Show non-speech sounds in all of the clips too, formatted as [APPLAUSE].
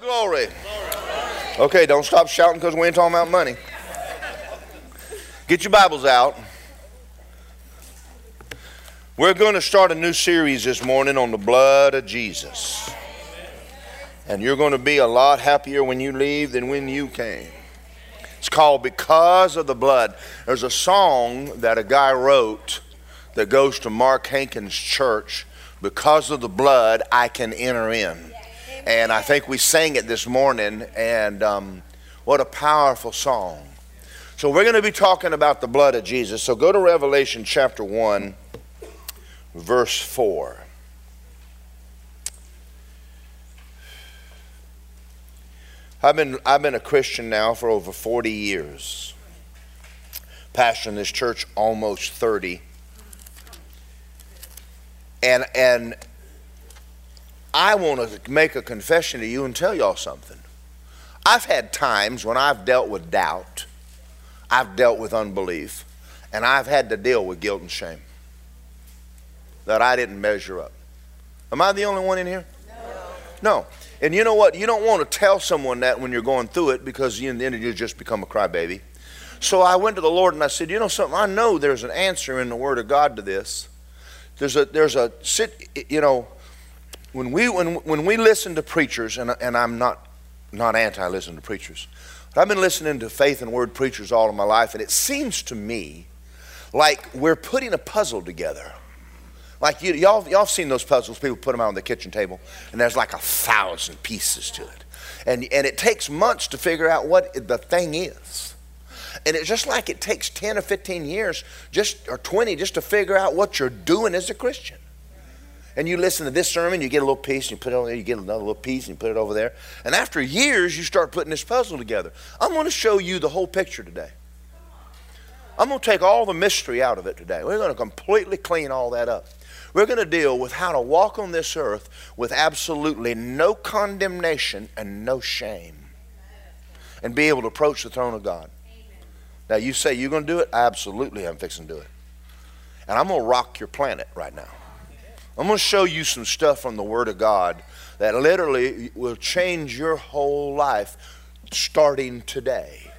Glory. Okay, don't stop shouting because we ain't talking about money. Get your Bibles out. We're going to start a new series this morning on the blood of Jesus. And you're going to be a lot happier when you leave than when you came. It's called Because of the Blood. There's a song that a guy wrote that goes to Mark Hankins' church. Because of the blood, I can enter in. And I think we sang it this morning, and um, what a powerful song. So, we're going to be talking about the blood of Jesus. So, go to Revelation chapter 1 verse 4. I've been, I've been a Christian now for over 40 years. Pastoring this church almost 30. And, and I want to make a confession to you and tell y'all something. I've had times when I've dealt with doubt, I've dealt with unbelief, and I've had to deal with guilt and shame that I didn't measure up. Am I the only one in here? No. No. And you know what? You don't want to tell someone that when you're going through it because you, then you just become a crybaby. So I went to the Lord and I said, you know something? I know there's an answer in the Word of God to this. There's a there's a sit. You know, when we when when we listen to preachers, and and I'm not not anti listen to preachers, but I've been listening to faith and word preachers all of my life, and it seems to me like we're putting a puzzle together. Like you, y'all, y'all seen those puzzles? People put them out on the kitchen table, and there's like a thousand pieces to it, and and it takes months to figure out what the thing is. And it's just like it takes 10 or 15 years, just or 20, just to figure out what you're doing as a Christian. And you listen to this sermon, you get a little piece, and you put it over there, you get another little piece, and you put it over there. And after years, you start putting this puzzle together. I'm going to show you the whole picture today. I'm going to take all the mystery out of it today. We're going to completely clean all that up. We're going to deal with how to walk on this earth with absolutely no condemnation and no shame and be able to approach the throne of God. Now, you say you're going to do it? Absolutely, I'm fixing to do it. And I'm going to rock your planet right now. I'm going to show you some stuff from the Word of God that literally will change your whole life starting today.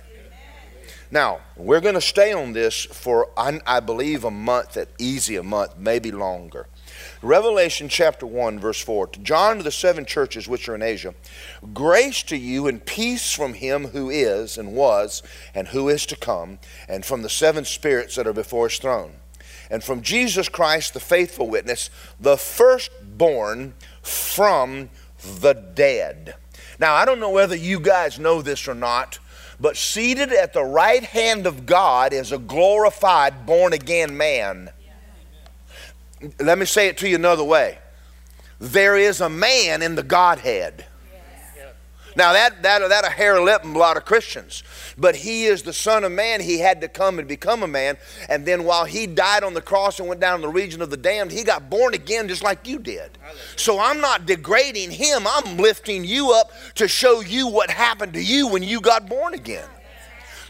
Now, we're going to stay on this for, I believe, a month, at easy a month, maybe longer. Revelation chapter 1, verse 4. To John to the seven churches which are in Asia, grace to you and peace from him who is and was and who is to come, and from the seven spirits that are before his throne, and from Jesus Christ, the faithful witness, the firstborn from the dead. Now, I don't know whether you guys know this or not, but seated at the right hand of God is a glorified, born again man. Let me say it to you another way. There is a man in the Godhead. Now that that that a hair lip a lot of Christians, but he is the Son of Man. He had to come and become a man, and then while he died on the cross and went down to the region of the damned, he got born again just like you did. So I'm not degrading him. I'm lifting you up to show you what happened to you when you got born again.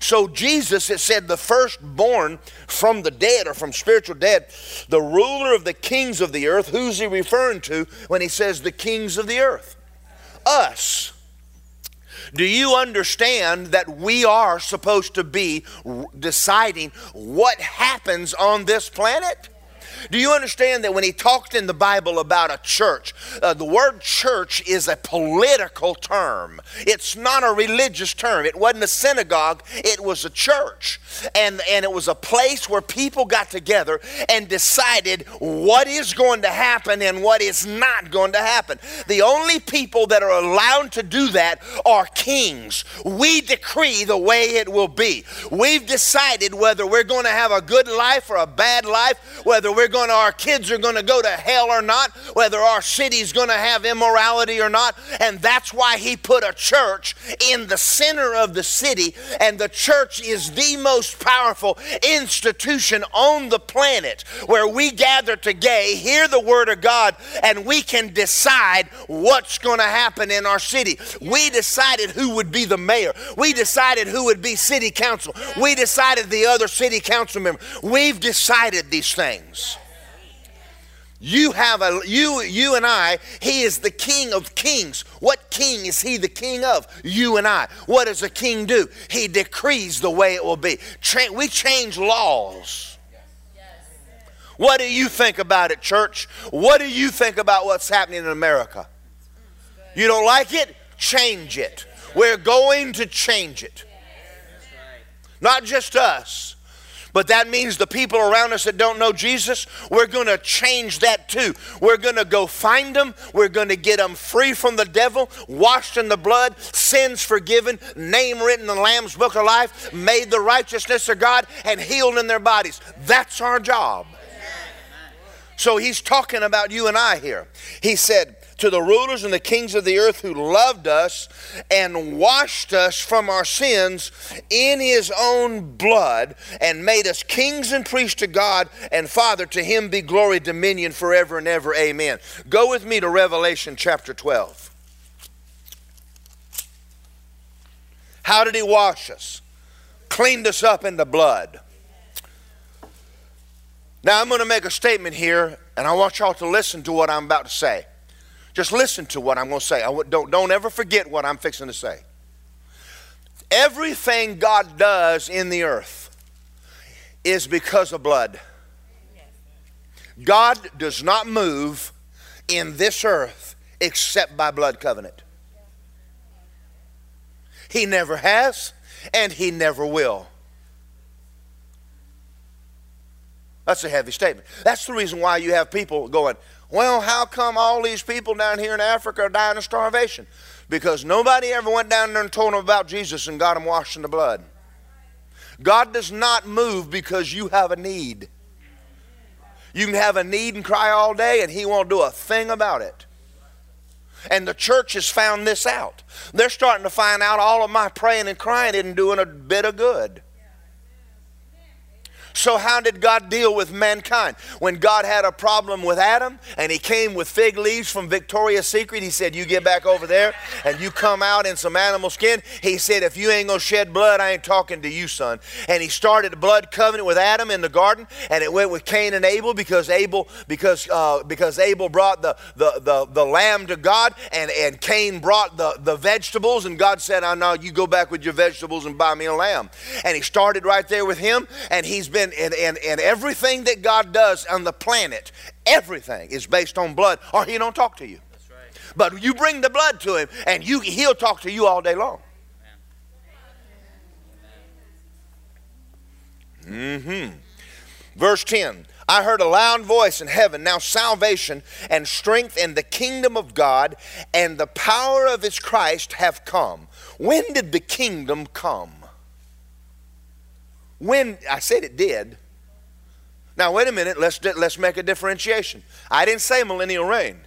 So Jesus, it said, the firstborn from the dead or from spiritual dead, the ruler of the kings of the earth. Who's he referring to when he says the kings of the earth? Us. Do you understand that we are supposed to be deciding what happens on this planet? Do you understand that when he talked in the Bible about a church, uh, the word church is a political term. It's not a religious term. It wasn't a synagogue, it was a church. And, and it was a place where people got together and decided what is going to happen and what is not going to happen. The only people that are allowed to do that are kings. We decree the way it will be. We've decided whether we're going to have a good life or a bad life, whether we're going to, our kids are going to go to hell or not, whether our city's going to have immorality or not. And that's why he put a church in the center of the city. And the church is the most powerful institution on the planet where we gather today, hear the word of God, and we can decide what's going to happen in our city. We decided who would be the mayor. We decided who would be city council. We decided the other city council member. We've decided these things. You have a you you and I, he is the king of kings. What king is he the king of? You and I. What does a king do? He decrees the way it will be. Tra- we change laws. What do you think about it, church? What do you think about what's happening in America? You don't like it? Change it. We're going to change it. Not just us. But that means the people around us that don't know Jesus, we're going to change that too. We're going to go find them. We're going to get them free from the devil, washed in the blood, sins forgiven, name written in the Lamb's book of life, made the righteousness of God, and healed in their bodies. That's our job. So he's talking about you and I here. He said, to the rulers and the kings of the earth who loved us and washed us from our sins in his own blood and made us kings and priests to God and Father. To him be glory, dominion forever and ever. Amen. Go with me to Revelation chapter 12. How did he wash us? Cleaned us up in the blood. Now, I'm going to make a statement here, and I want y'all to listen to what I'm about to say. Just listen to what I'm going to say. don't, don't ever forget what I'm fixing to say. Everything God does in the earth is because of blood. God does not move in this earth except by blood covenant. He never has, and He never will. That's a heavy statement. That's the reason why you have people going, well, how come all these people down here in Africa are dying of starvation? Because nobody ever went down there and told them about Jesus and got them washed in the blood. God does not move because you have a need. You can have a need and cry all day, and He won't do a thing about it. And the church has found this out. They're starting to find out all of my praying and crying isn't doing a bit of good. So, how did God deal with mankind? When God had a problem with Adam and he came with fig leaves from Victoria's Secret, he said, You get back over there and you come out in some animal skin. He said, If you ain't gonna shed blood, I ain't talking to you, son. And he started a blood covenant with Adam in the garden and it went with Cain and Abel because Abel, because, uh, because Abel brought the, the, the, the lamb to God and, and Cain brought the, the vegetables and God said, I know you go back with your vegetables and buy me a lamb. And he started right there with him and he's been and, and, and, and everything that God does on the planet, everything is based on blood, or He don't talk to you. Right. But you bring the blood to Him, and you, He'll talk to you all day long. Mm-hmm. Verse 10 I heard a loud voice in heaven. Now salvation and strength and the kingdom of God and the power of his Christ have come. When did the kingdom come? When I said it did. Now wait a minute, let's let's make a differentiation. I didn't say millennial reign.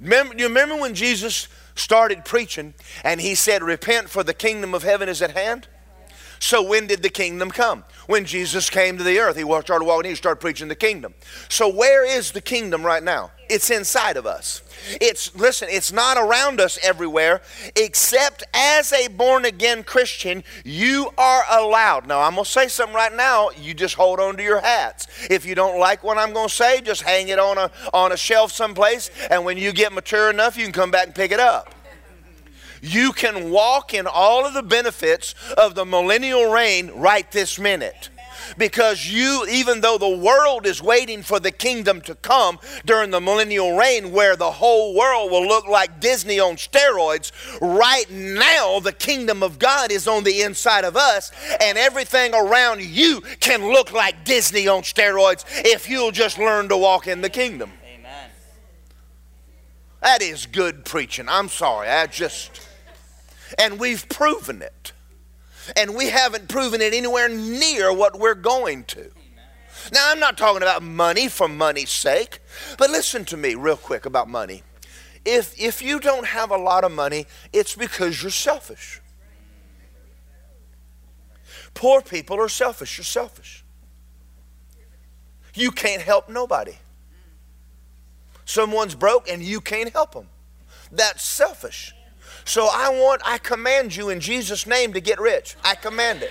Remember, you remember when Jesus started preaching and he said, Repent, for the kingdom of heaven is at hand? So when did the kingdom come? When Jesus came to the earth, he started walking, he started preaching the kingdom. So where is the kingdom right now? It's inside of us. It's listen, it's not around us everywhere, except as a born again Christian, you are allowed. Now I'm gonna say something right now, you just hold on to your hats. If you don't like what I'm gonna say, just hang it on a on a shelf someplace, and when you get mature enough, you can come back and pick it up you can walk in all of the benefits of the millennial reign right this minute because you, even though the world is waiting for the kingdom to come during the millennial reign, where the whole world will look like Disney on steroids, right now the kingdom of God is on the inside of us, and everything around you can look like Disney on steroids if you'll just learn to walk in the kingdom. Amen. That is good preaching. I'm sorry. I just. And we've proven it. And we haven't proven it anywhere near what we're going to. Now, I'm not talking about money for money's sake, but listen to me real quick about money. If, if you don't have a lot of money, it's because you're selfish. Poor people are selfish. You're selfish. You can't help nobody. Someone's broke and you can't help them. That's selfish. So I want, I command you in Jesus' name to get rich. I command it.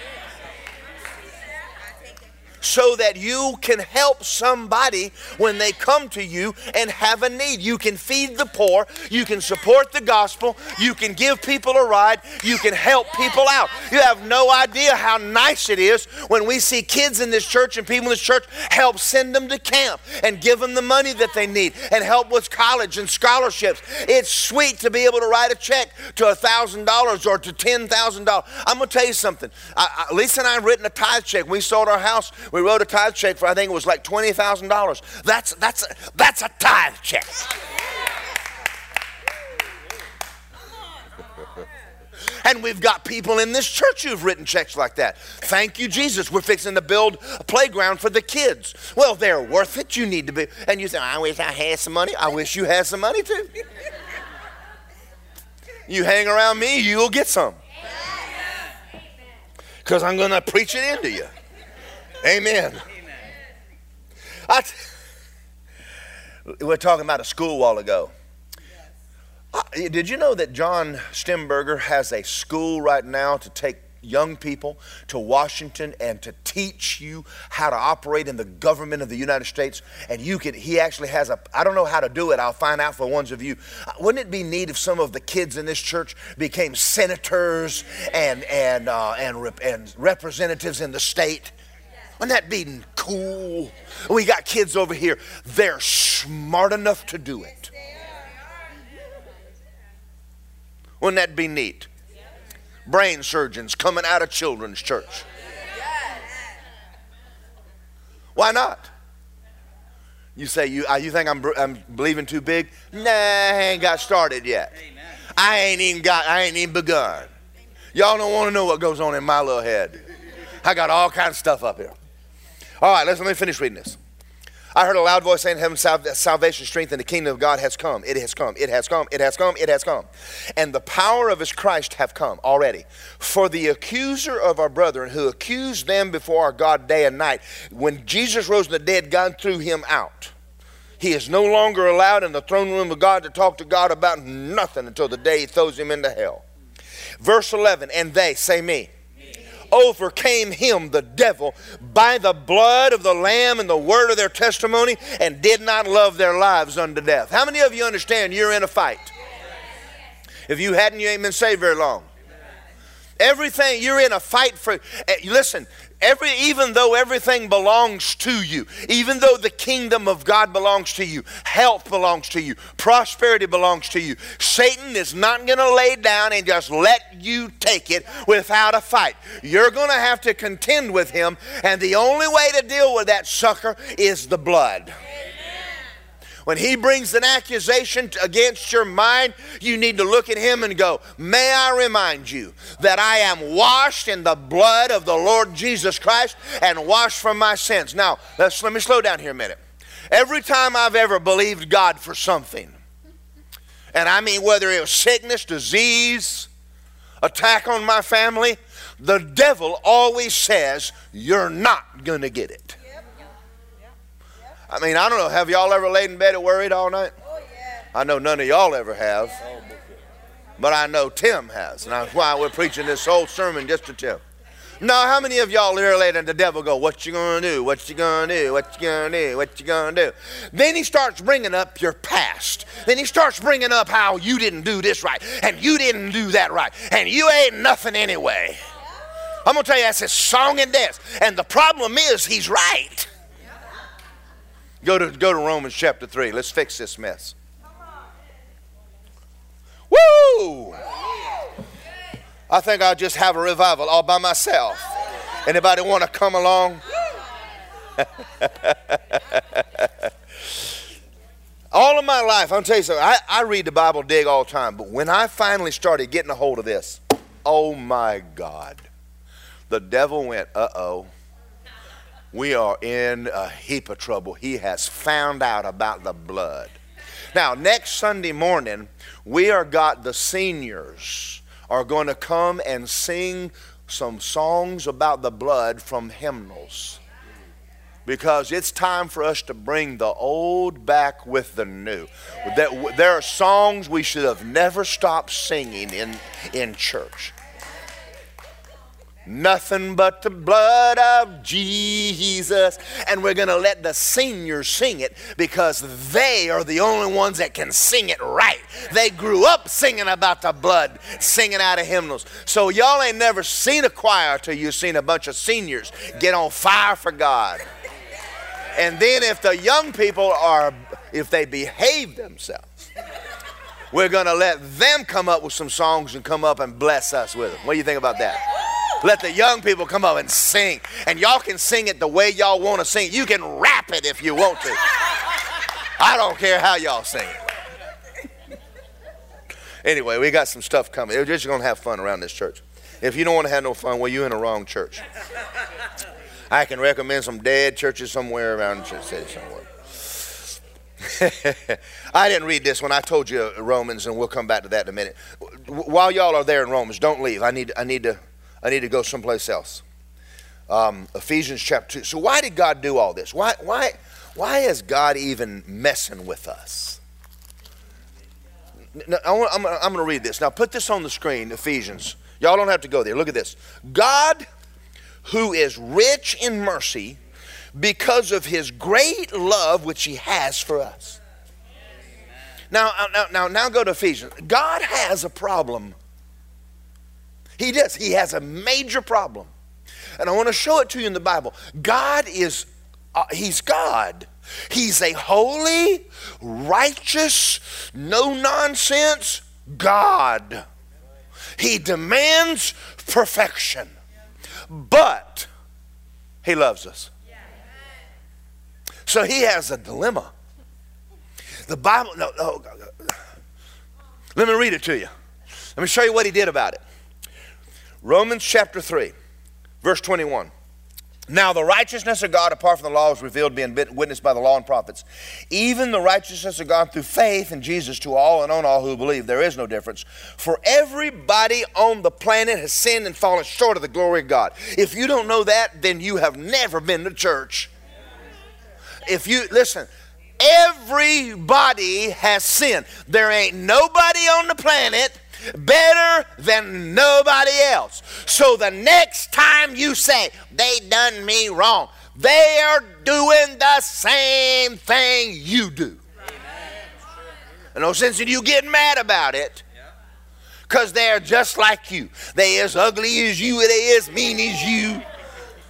So that you can help somebody when they come to you and have a need. You can feed the poor, you can support the gospel, you can give people a ride, you can help people out. You have no idea how nice it is when we see kids in this church and people in this church help send them to camp and give them the money that they need and help with college and scholarships. It's sweet to be able to write a check to a $1,000 or to $10,000. I'm going to tell you something. I, I, Lisa and I have written a tithe check. We sold our house. We wrote a tithe check for, I think it was like $20,000. That's, that's, that's a tithe check. And we've got people in this church who've written checks like that. Thank you, Jesus. We're fixing to build a playground for the kids. Well, they're worth it. You need to be. And you say, I wish I had some money. I wish you had some money too. You hang around me, you'll get some. Because I'm going to preach it into you. Amen. I t- we were talking about a school while ago. Uh, did you know that John Stemberger has a school right now to take young people to Washington and to teach you how to operate in the government of the United States. And you could, he actually has a, I don't know how to do it, I'll find out for ones of you. Uh, wouldn't it be neat if some of the kids in this church became senators and, and, uh, and, rep, and representatives in the state? Wouldn't that be cool? We got kids over here, they're smart enough to do it. Wouldn't that be neat? Brain surgeons coming out of children's church. Why not? You say, you, uh, you think I'm, I'm believing too big? Nah, I ain't got started yet. I ain't even got, I ain't even begun. Y'all don't want to know what goes on in my little head. I got all kinds of stuff up here. All right, let's, let me finish reading this. I heard a loud voice saying, Heaven, salvation, strength, and the kingdom of God has come. It has come. It has come. It has come. It has come. And the power of his Christ have come already. For the accuser of our brethren who accused them before our God day and night, when Jesus rose from the dead, God threw him out. He is no longer allowed in the throne room of God to talk to God about nothing until the day he throws him into hell. Verse 11, and they, say me overcame him, the devil, by the blood of the Lamb and the word of their testimony, and did not love their lives unto death. How many of you understand you're in a fight? If you hadn't, you ain't been saved very long. Everything, you're in a fight for. Eh, listen, Every, even though everything belongs to you, even though the kingdom of God belongs to you, health belongs to you, prosperity belongs to you, Satan is not going to lay down and just let you take it without a fight. You're going to have to contend with him, and the only way to deal with that sucker is the blood. When he brings an accusation against your mind, you need to look at him and go, May I remind you that I am washed in the blood of the Lord Jesus Christ and washed from my sins. Now, let's, let me slow down here a minute. Every time I've ever believed God for something, and I mean whether it was sickness, disease, attack on my family, the devil always says, You're not going to get it. I mean, I don't know. Have y'all ever laid in bed and worried all night? Oh, yeah. I know none of y'all ever have. But I know Tim has. And that's why we're preaching this whole sermon just to Tim. Now, how many of y'all here later the devil go, what you gonna do? What you gonna do? What you gonna do? What you gonna do? Then he starts bringing up your past. Then he starts bringing up how you didn't do this right and you didn't do that right and you ain't nothing anyway. I'm gonna tell you that's a song and dance. And the problem is he's right. Go to, go to Romans chapter 3. Let's fix this mess. Woo! I think I'll just have a revival all by myself. Anybody want to come along? [LAUGHS] all of my life, I'll tell you something. I, I read the Bible dig all the time, but when I finally started getting a hold of this, oh my God, the devil went, uh oh we are in a heap of trouble. He has found out about the blood. Now, next Sunday morning, we are got the seniors are going to come and sing some songs about the blood from hymnals. Because it's time for us to bring the old back with the new. There are songs we should have never stopped singing in, in church. Nothing but the blood of Jesus. And we're going to let the seniors sing it because they are the only ones that can sing it right. They grew up singing about the blood, singing out of hymnals. So y'all ain't never seen a choir till you've seen a bunch of seniors get on fire for God. And then if the young people are, if they behave themselves, we're going to let them come up with some songs and come up and bless us with them. What do you think about that? Let the young people come up and sing. And y'all can sing it the way y'all want to sing. You can rap it if you want to. [LAUGHS] I don't care how y'all sing it. Anyway, we got some stuff coming. We're just going to have fun around this church. If you don't want to have no fun, well, you're in the wrong church. [LAUGHS] I can recommend some dead churches somewhere around the city somewhere. [LAUGHS] I didn't read this when I told you Romans, and we'll come back to that in a minute. While y'all are there in Romans, don't leave. I need, I need, to, I need to go someplace else. Um, Ephesians chapter 2. So, why did God do all this? Why, why, why is God even messing with us? Now, I'm, I'm going to read this. Now, put this on the screen, Ephesians. Y'all don't have to go there. Look at this. God, who is rich in mercy, because of his great love which he has for us. Now, uh, now, now, now go to Ephesians. God has a problem. He does. He has a major problem. And I want to show it to you in the Bible. God is, uh, He's God. He's a holy, righteous, no nonsense God. He demands perfection. But He loves us. So he has a dilemma. The Bible, no, no, let me read it to you. Let me show you what he did about it. Romans chapter 3, verse 21. Now, the righteousness of God apart from the law was revealed, being witnessed by the law and prophets. Even the righteousness of God through faith in Jesus to all and on all who believe. There is no difference. For everybody on the planet has sinned and fallen short of the glory of God. If you don't know that, then you have never been to church. If you listen, everybody has sinned. There ain't nobody on the planet better than nobody else. So the next time you say, they done me wrong, they are doing the same thing you do. And no sense in you getting mad about it because they're just like you. They as ugly as you, they as mean as you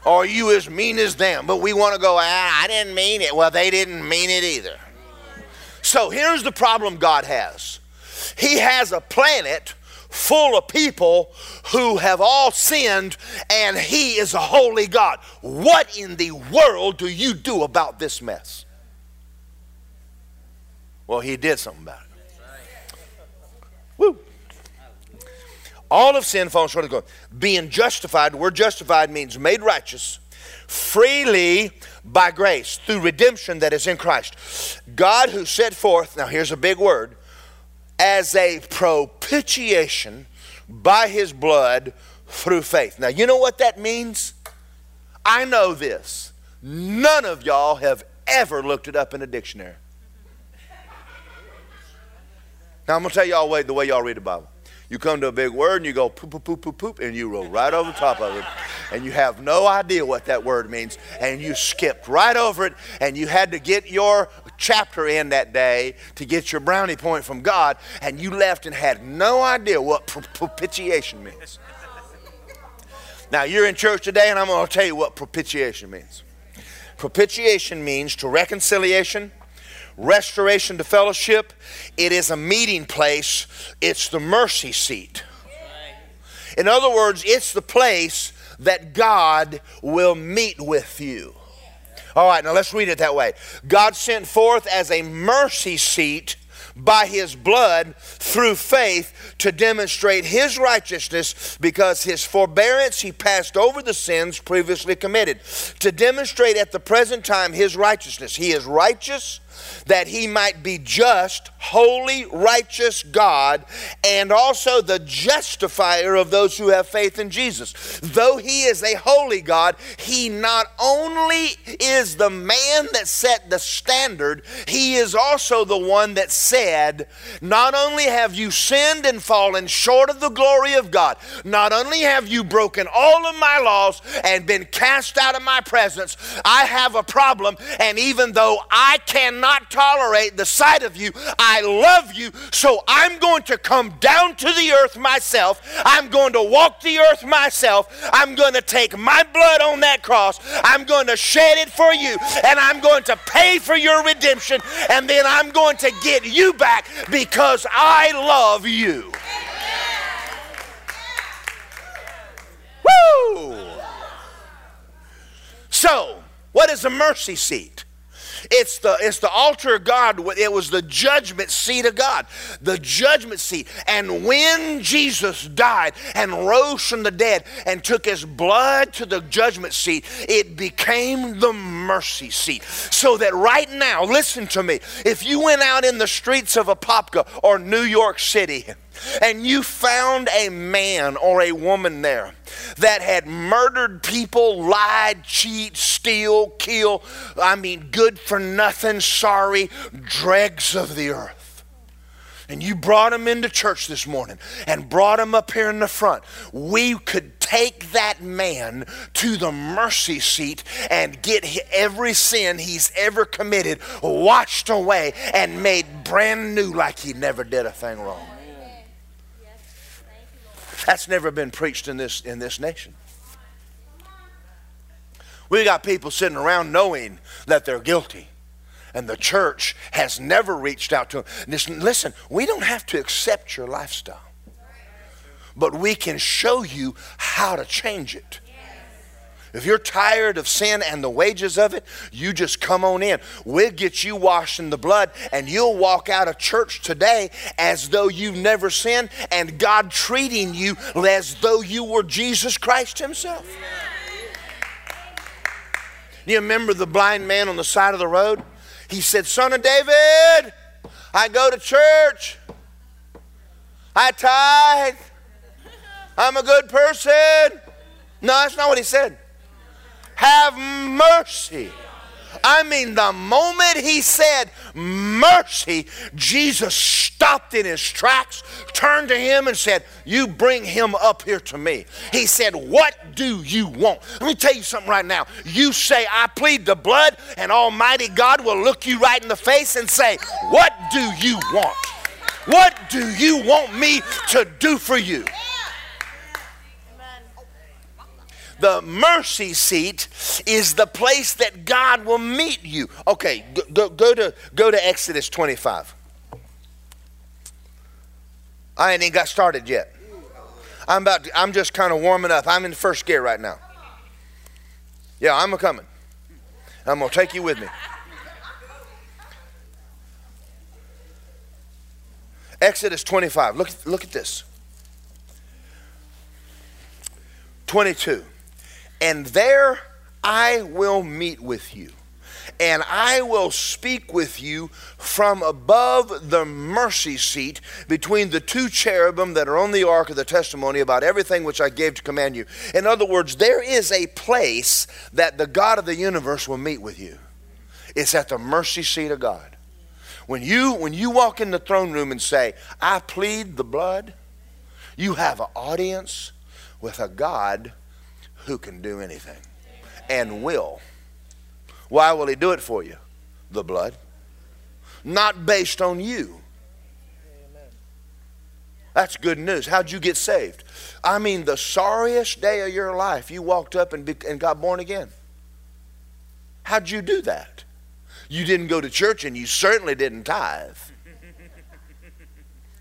or you as mean as them. But we want to go, ah, I didn't mean it. Well, they didn't mean it either. So here's the problem God has He has a planet full of people who have all sinned, and He is a holy God. What in the world do you do about this mess? Well, He did something about it. Woo. All of sin falls short of God. Being justified, the word justified means made righteous freely by grace through redemption that is in Christ. God who set forth, now here's a big word, as a propitiation by his blood through faith. Now, you know what that means? I know this. None of y'all have ever looked it up in a dictionary. Now, I'm going to tell y'all the way y'all read the Bible. You come to a big word and you go poop, poop, poop, poop, poop, and you roll right over the top of it. And you have no idea what that word means. And you skipped right over it. And you had to get your chapter in that day to get your brownie point from God. And you left and had no idea what propitiation means. Now, you're in church today, and I'm going to tell you what propitiation means. Propitiation means to reconciliation restoration to fellowship, it is a meeting place, it's the mercy seat. In other words, it's the place that God will meet with you. All right, now let's read it that way. God sent forth as a mercy seat by his blood through faith to demonstrate his righteousness because his forbearance he passed over the sins previously committed. To demonstrate at the present time his righteousness. He is righteous that he might be just, holy, righteous God, and also the justifier of those who have faith in Jesus. Though he is a holy God, he not only is the man that set the standard, he is also the one that said, Not only have you sinned and fallen short of the glory of God, not only have you broken all of my laws and been cast out of my presence, I have a problem, and even though I cannot tolerate the sight of you. I love you, so I'm going to come down to the earth myself. I'm going to walk the earth myself. I'm going to take my blood on that cross. I'm going to shed it for you, and I'm going to pay for your redemption, and then I'm going to get you back because I love you. Woo! So, what is a mercy seat? It's the, it's the altar of God. It was the judgment seat of God. The judgment seat. And when Jesus died and rose from the dead and took his blood to the judgment seat, it became the mercy seat. So that right now, listen to me, if you went out in the streets of Apopka or New York City, and you found a man or a woman there that had murdered people, lied, cheat, steal, kill, I mean, good for nothing, sorry, dregs of the earth. And you brought him into church this morning and brought him up here in the front. We could take that man to the mercy seat and get every sin he's ever committed washed away and made brand new like he never did a thing wrong. That's never been preached in this, in this nation. We got people sitting around knowing that they're guilty. And the church has never reached out to them. Listen, listen, we don't have to accept your lifestyle, but we can show you how to change it. If you're tired of sin and the wages of it, you just come on in. We'll get you washed in the blood, and you'll walk out of church today as though you've never sinned, and God treating you as though you were Jesus Christ Himself. Do you remember the blind man on the side of the road? He said, Son of David, I go to church, I tithe, I'm a good person. No, that's not what he said have mercy. I mean, the moment he said mercy, Jesus stopped in his tracks, turned to him, and said, You bring him up here to me. He said, What do you want? Let me tell you something right now. You say, I plead the blood, and Almighty God will look you right in the face and say, What do you want? What do you want me to do for you? The mercy seat is the place that God will meet you. Okay, go, go, to, go to Exodus 25. I ain't even got started yet. I'm about to, I'm just kind of warming up. I'm in first gear right now. Yeah, I'm a coming. I'm gonna take you with me. Exodus 25. Look, look at this. 22 and there I will meet with you. And I will speak with you from above the mercy seat between the two cherubim that are on the ark of the testimony about everything which I gave to command you. In other words, there is a place that the God of the universe will meet with you. It's at the mercy seat of God. When you when you walk in the throne room and say, "I plead the blood," you have an audience with a God who can do anything and will. Why will he do it for you? The blood. Not based on you. That's good news. How'd you get saved? I mean, the sorriest day of your life, you walked up and, be, and got born again. How'd you do that? You didn't go to church and you certainly didn't tithe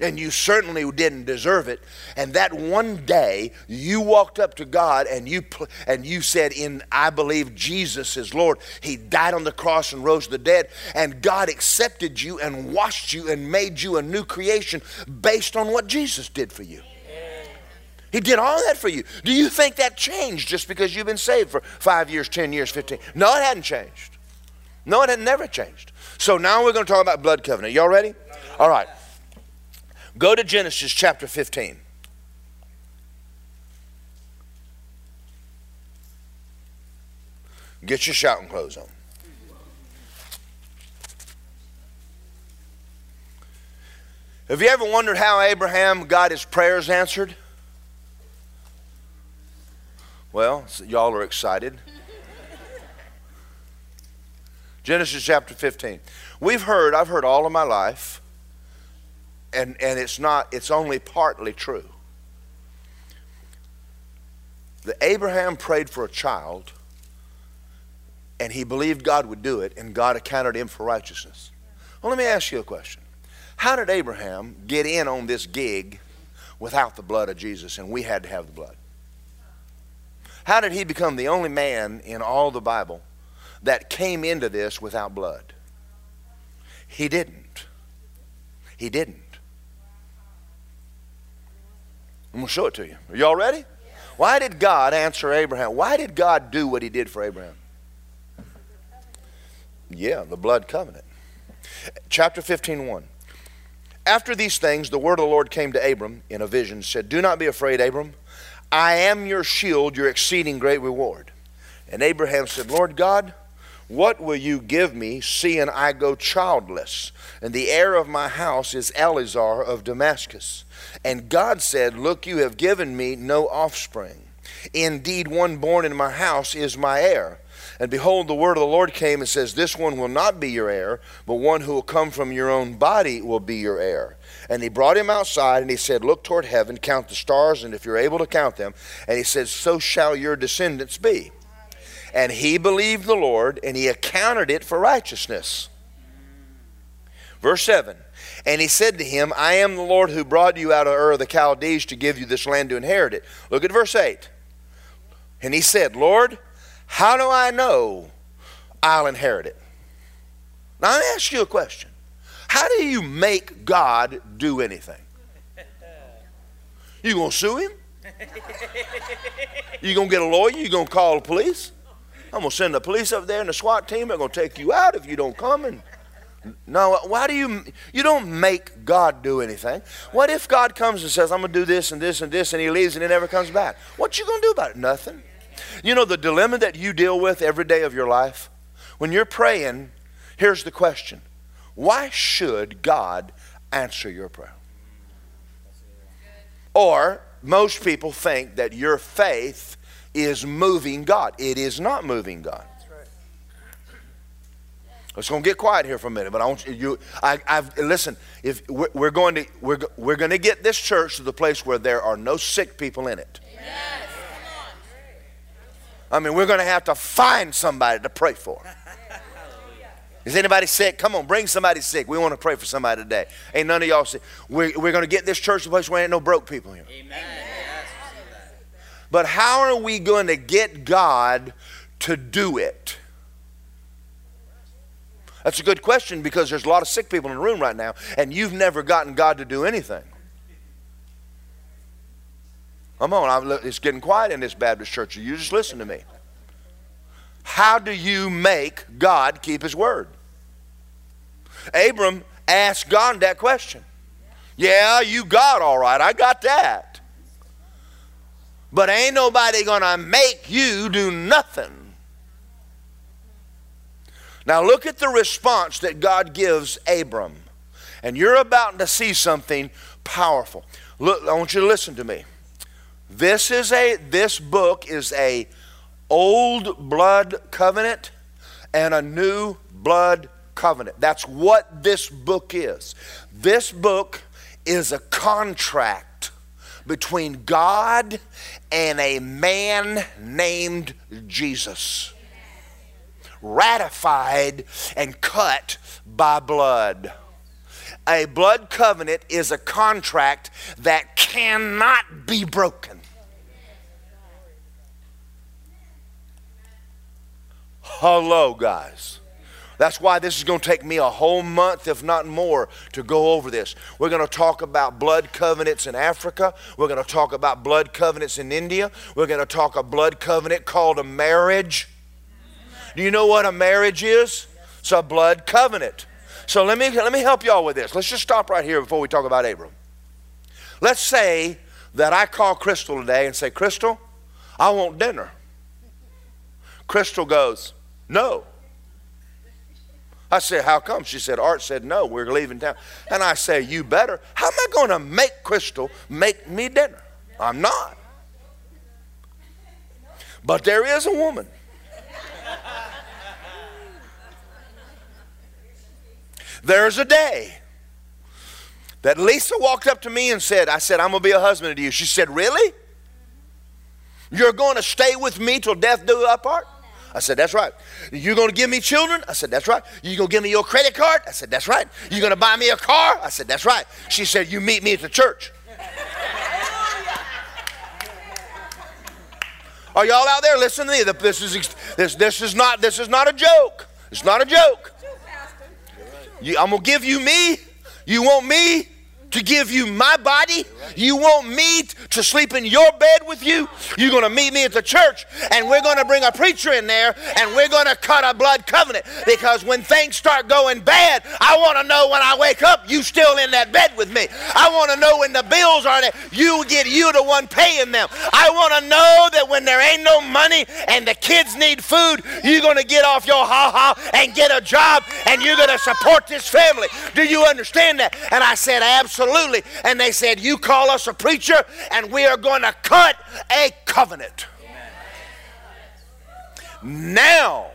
and you certainly didn't deserve it. And that one day you walked up to God and you and you said, "In I believe Jesus is Lord. He died on the cross and rose the dead." And God accepted you and washed you and made you a new creation based on what Jesus did for you. He did all that for you. Do you think that changed just because you've been saved for five years, 10 years, 15? No, it hadn't changed. No, it had never changed. So now we're going to talk about blood covenant. Y'all ready? All right. Go to Genesis chapter 15. Get your shouting clothes on. Have you ever wondered how Abraham got his prayers answered? Well, y'all are excited. Genesis chapter 15. We've heard, I've heard all of my life, and, and it's not, it's only partly true. That Abraham prayed for a child, and he believed God would do it, and God accounted him for righteousness. Well, let me ask you a question. How did Abraham get in on this gig without the blood of Jesus, and we had to have the blood? How did he become the only man in all the Bible that came into this without blood? He didn't. He didn't. I'm going to show it to you. Are y'all ready? Why did God answer Abraham? Why did God do what he did for Abraham? Yeah, the blood covenant. Chapter 15, 1. After these things, the word of the Lord came to Abram in a vision, said, Do not be afraid, Abram. I am your shield, your exceeding great reward. And Abraham said, Lord God, what will you give me, seeing I go childless? And the heir of my house is Eliezer of Damascus. And God said, Look, you have given me no offspring. Indeed, one born in my house is my heir. And behold, the word of the Lord came and says, This one will not be your heir, but one who will come from your own body will be your heir. And he brought him outside and he said, Look toward heaven, count the stars, and if you're able to count them. And he said, So shall your descendants be. And he believed the Lord, and he accounted it for righteousness. Verse 7 And he said to him, I am the Lord who brought you out of Ur of the Chaldees to give you this land to inherit it. Look at verse 8. And he said, Lord, how do I know I'll inherit it? Now, let me ask you a question. How do you make God do anything? You gonna sue him? You gonna get a lawyer? You gonna call the police? I'm gonna send the police up there and the SWAT team. They're gonna take you out if you don't come. And no, why do you? You don't make God do anything. What if God comes and says, "I'm gonna do this and this and this," and He leaves and He never comes back? What you gonna do about it? Nothing. You know the dilemma that you deal with every day of your life? When you're praying, here's the question Why should God answer your prayer? Or most people think that your faith is moving God. It is not moving God. It's going to get quiet here for a minute, but I want you. you I, have listen. If we're, we're, going to we're, we're going to get this church to the place where there are no sick people in it. Yes. I mean, we're going to have to find somebody to pray for. Is anybody sick? Come on, bring somebody sick. We want to pray for somebody today. Ain't none of y'all sick. We're, we're going to get this church to a place where ain't no broke people here. Amen. But how are we going to get God to do it? That's a good question because there's a lot of sick people in the room right now, and you've never gotten God to do anything. Come on, it's getting quiet in this Baptist church. You just listen to me. How do you make God keep his word? Abram asked God that question. Yeah, you got all right. I got that. But ain't nobody going to make you do nothing. Now look at the response that God gives Abram. And you're about to see something powerful. Look, I want you to listen to me. This is a this book is a old blood covenant and a new blood covenant. That's what this book is. This book is a contract between God and a man named Jesus. Ratified and cut by blood. A blood covenant is a contract that cannot be broken. Hello, guys. That's why this is going to take me a whole month, if not more, to go over this. We're going to talk about blood covenants in Africa. We're going to talk about blood covenants in India. We're going to talk a blood covenant called a marriage. Do you know what a marriage is? It's a blood covenant. So let me, let me help y'all with this. Let's just stop right here before we talk about Abram. Let's say that I call Crystal today and say, Crystal, I want dinner. Crystal goes, No. I said, How come? She said, Art said, No, we're leaving town. And I say, You better. How am I going to make Crystal make me dinner? I'm not. But there is a woman. There's a day that Lisa walked up to me and said, I said, I'm going to be a husband to you. She said, Really? You're going to stay with me till death do us part? I said, That's right. You're going to give me children? I said, That's right. You're going to give me your credit card? I said, That's right. You're going to buy me a car? I said, That's right. She said, You meet me at the church. Are y'all out there listening to me? This is, this, this is, not, this is not a joke. It's not a joke. You, I'm going to give you me. You want me? To give you my body. You want me to sleep in your bed with you. You're going to meet me at the church, and we're going to bring a preacher in there, and we're going to cut a blood covenant. Because when things start going bad, I want to know when I wake up, you still in that bed with me. I want to know when the bills are there, you get you the one paying them. I want to know that when there ain't no money and the kids need food, you're going to get off your ha ha and get a job, and you're going to support this family. Do you understand that? And I said, absolutely Absolutely. And they said, You call us a preacher, and we are going to cut a covenant. Now,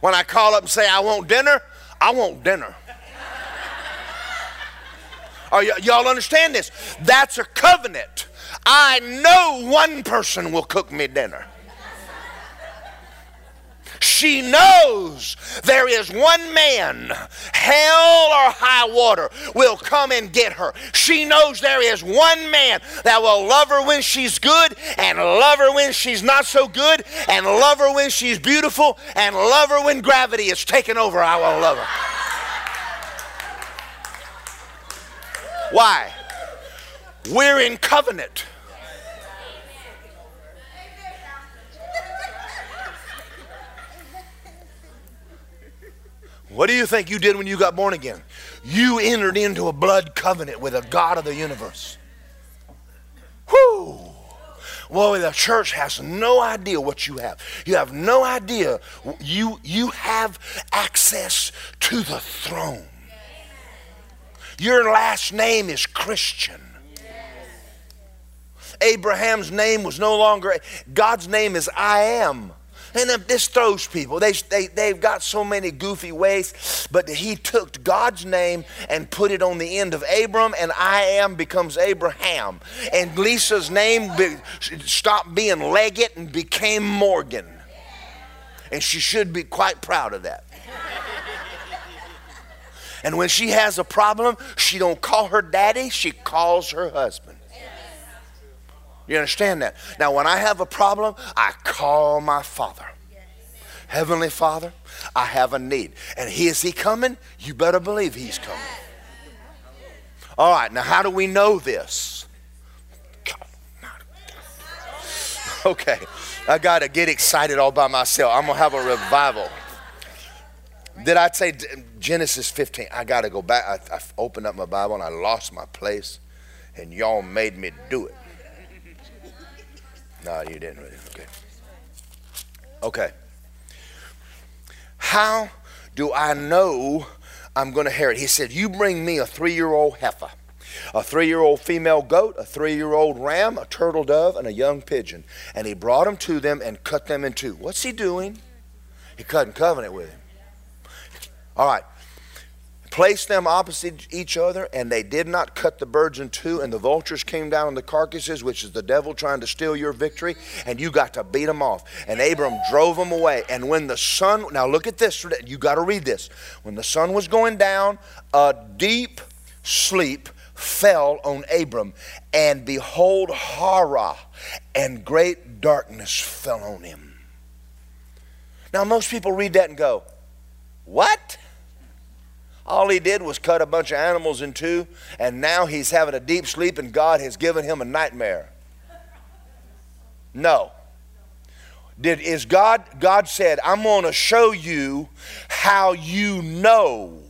when I call up and say, I want dinner, I want dinner. Are y- y'all understand this? That's a covenant. I know one person will cook me dinner. She knows there is one man, hell or high water, will come and get her. She knows there is one man that will love her when she's good and love her when she's not so good and love her when she's beautiful and love her when gravity is taken over. I will love her. Why? We're in covenant. What do you think you did when you got born again? You entered into a blood covenant with a God of the universe. Whoo! Well, the church has no idea what you have. You have no idea. You, you have access to the throne. Your last name is Christian. Abraham's name was no longer, God's name is I am. And this throws people. They, they, they've got so many goofy ways, but he took God's name and put it on the end of Abram, and I am becomes Abraham. And Lisa's name be, stopped being Leggett and became Morgan. And she should be quite proud of that. And when she has a problem, she don't call her daddy, she calls her husband. You understand that? Now, when I have a problem, I call my Father. Heavenly Father, I have a need. And he, is he coming? You better believe he's coming. All right, now how do we know this? [LAUGHS] Okay, I got to get excited all by myself. I'm going to have a revival. Did I say Genesis 15? I got to go back. I, I opened up my Bible and I lost my place, and y'all made me do it. No, you didn't really. Okay. Okay. How do I know I'm going to inherit? He said, You bring me a three year old heifer, a three year old female goat, a three year old ram, a turtle dove, and a young pigeon. And he brought them to them and cut them in two. What's he doing? He cut in covenant with him. All right placed them opposite each other, and they did not cut the birds in two, and the vultures came down on the carcasses, which is the devil trying to steal your victory, and you got to beat them off. And Abram drove them away. And when the sun, now look at this, you got to read this. When the sun was going down, a deep sleep fell on Abram, and behold, horror and great darkness fell on him. Now, most people read that and go, What? All he did was cut a bunch of animals in two, and now he's having a deep sleep, and God has given him a nightmare. No. Did is God God said, I'm going to show you how you know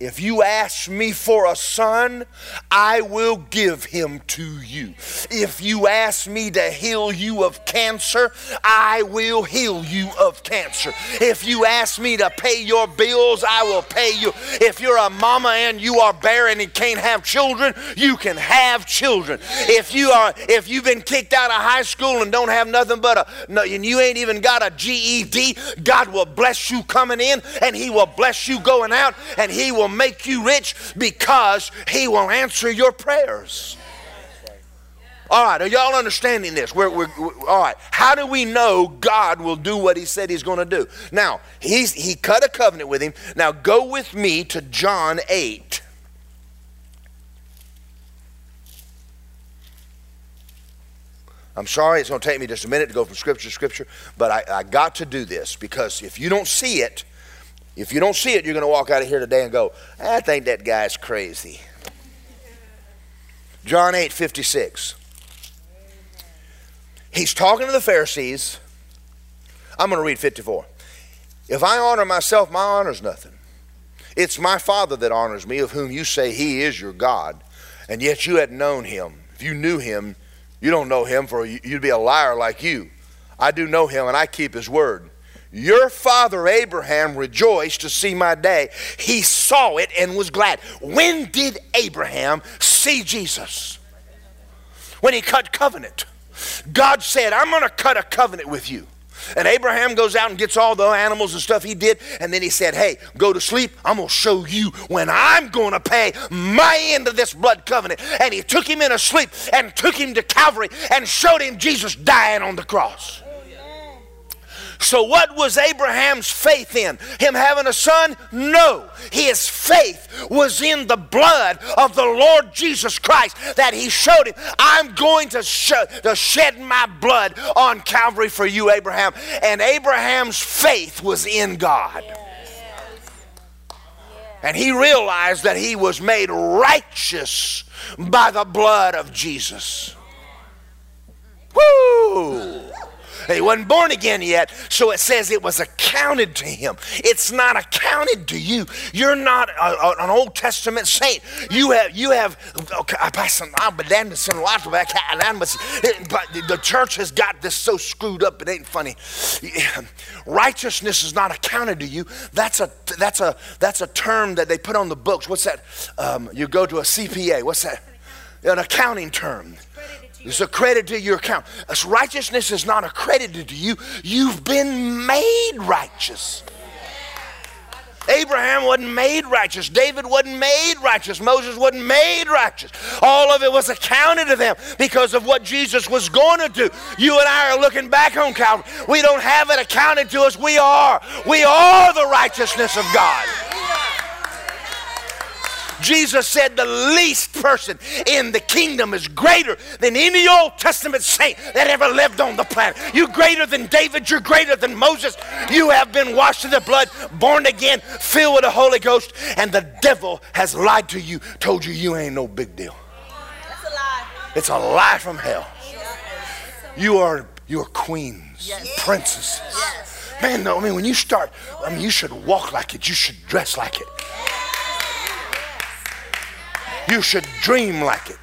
if you ask me for a son, I will give him to you. If you ask me to heal you of cancer, I will heal you of cancer. If you ask me to pay your bills, I will pay you. If you're a mama and you are barren and can't have children, you can have children. If you are if you've been kicked out of high school and don't have nothing but a and you ain't even got a GED, God will bless you coming in and he will bless you going out and he will will make you rich because He will answer your prayers. All right, are y'all understanding this? We're, we're, we're, all right, how do we know God will do what He said He's going to do? Now, he's, He cut a covenant with him. Now, go with me to John 8. I'm sorry, it's going to take me just a minute to go from scripture to scripture, but I, I got to do this because if you don't see it, if you don't see it, you're going to walk out of here today and go, I think that guy's crazy. John 8 56. He's talking to the Pharisees. I'm going to read 54. If I honor myself, my honor's nothing. It's my Father that honors me, of whom you say he is your God, and yet you had known him. If you knew him, you don't know him, for you'd be a liar like you. I do know him, and I keep his word. Your father Abraham rejoiced to see my day. He saw it and was glad. When did Abraham see Jesus? When he cut covenant. God said, I'm going to cut a covenant with you. And Abraham goes out and gets all the animals and stuff he did. And then he said, Hey, go to sleep. I'm going to show you when I'm going to pay my end of this blood covenant. And he took him in a sleep and took him to Calvary and showed him Jesus dying on the cross. So, what was Abraham's faith in? Him having a son? No. His faith was in the blood of the Lord Jesus Christ that he showed him. I'm going to, sh- to shed my blood on Calvary for you, Abraham. And Abraham's faith was in God. And he realized that he was made righteous by the blood of Jesus. Woo! He wasn't born again yet, so it says it was accounted to him. It's not accounted to you. You're not a, a, an Old Testament saint. You have, you have, but the church has got this so screwed up, it ain't funny. Righteousness is not accounted to you. That's a, that's a, that's a term that they put on the books. What's that? Um, you go to a CPA. What's that? An accounting term. It's a credit to your account. As righteousness is not accredited to you. You've been made righteous. Abraham wasn't made righteous. David wasn't made righteous. Moses wasn't made righteous. All of it was accounted to them because of what Jesus was going to do. You and I are looking back on Calvary. We don't have it accounted to us. We are. We are the righteousness of God. Jesus said the least person in the kingdom is greater than any Old Testament saint that ever lived on the planet. You're greater than David, you're greater than Moses. You have been washed in the blood, born again, filled with the Holy Ghost, and the devil has lied to you, told you you ain't no big deal. That's a lie. It's a lie from hell. You are you are queens, yes. princesses. Yes. Man, no, I mean when you start, I mean you should walk like it, you should dress like it. You should dream like it.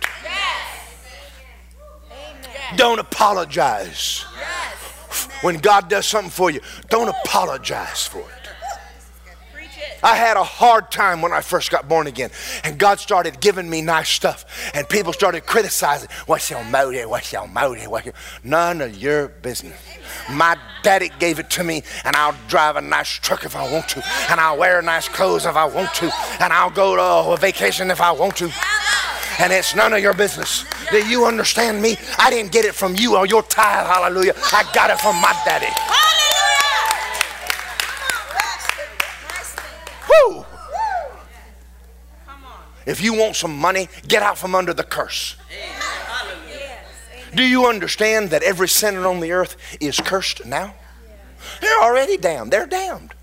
Don't apologize. When God does something for you, don't apologize for it. I had a hard time when I first got born again, and God started giving me nice stuff, and people started criticizing. What's your motive? What's your motive? What's your... None of your business. My daddy gave it to me, and I'll drive a nice truck if I want to, and I'll wear nice clothes if I want to, and I'll go to a vacation if I want to. And it's none of your business. Do you understand me? I didn't get it from you or your tithe, hallelujah. I got it from my daddy. Woo! If you want some money, get out from under the curse. Do you understand that every sinner on the earth is cursed now? They're already damned. They're damned.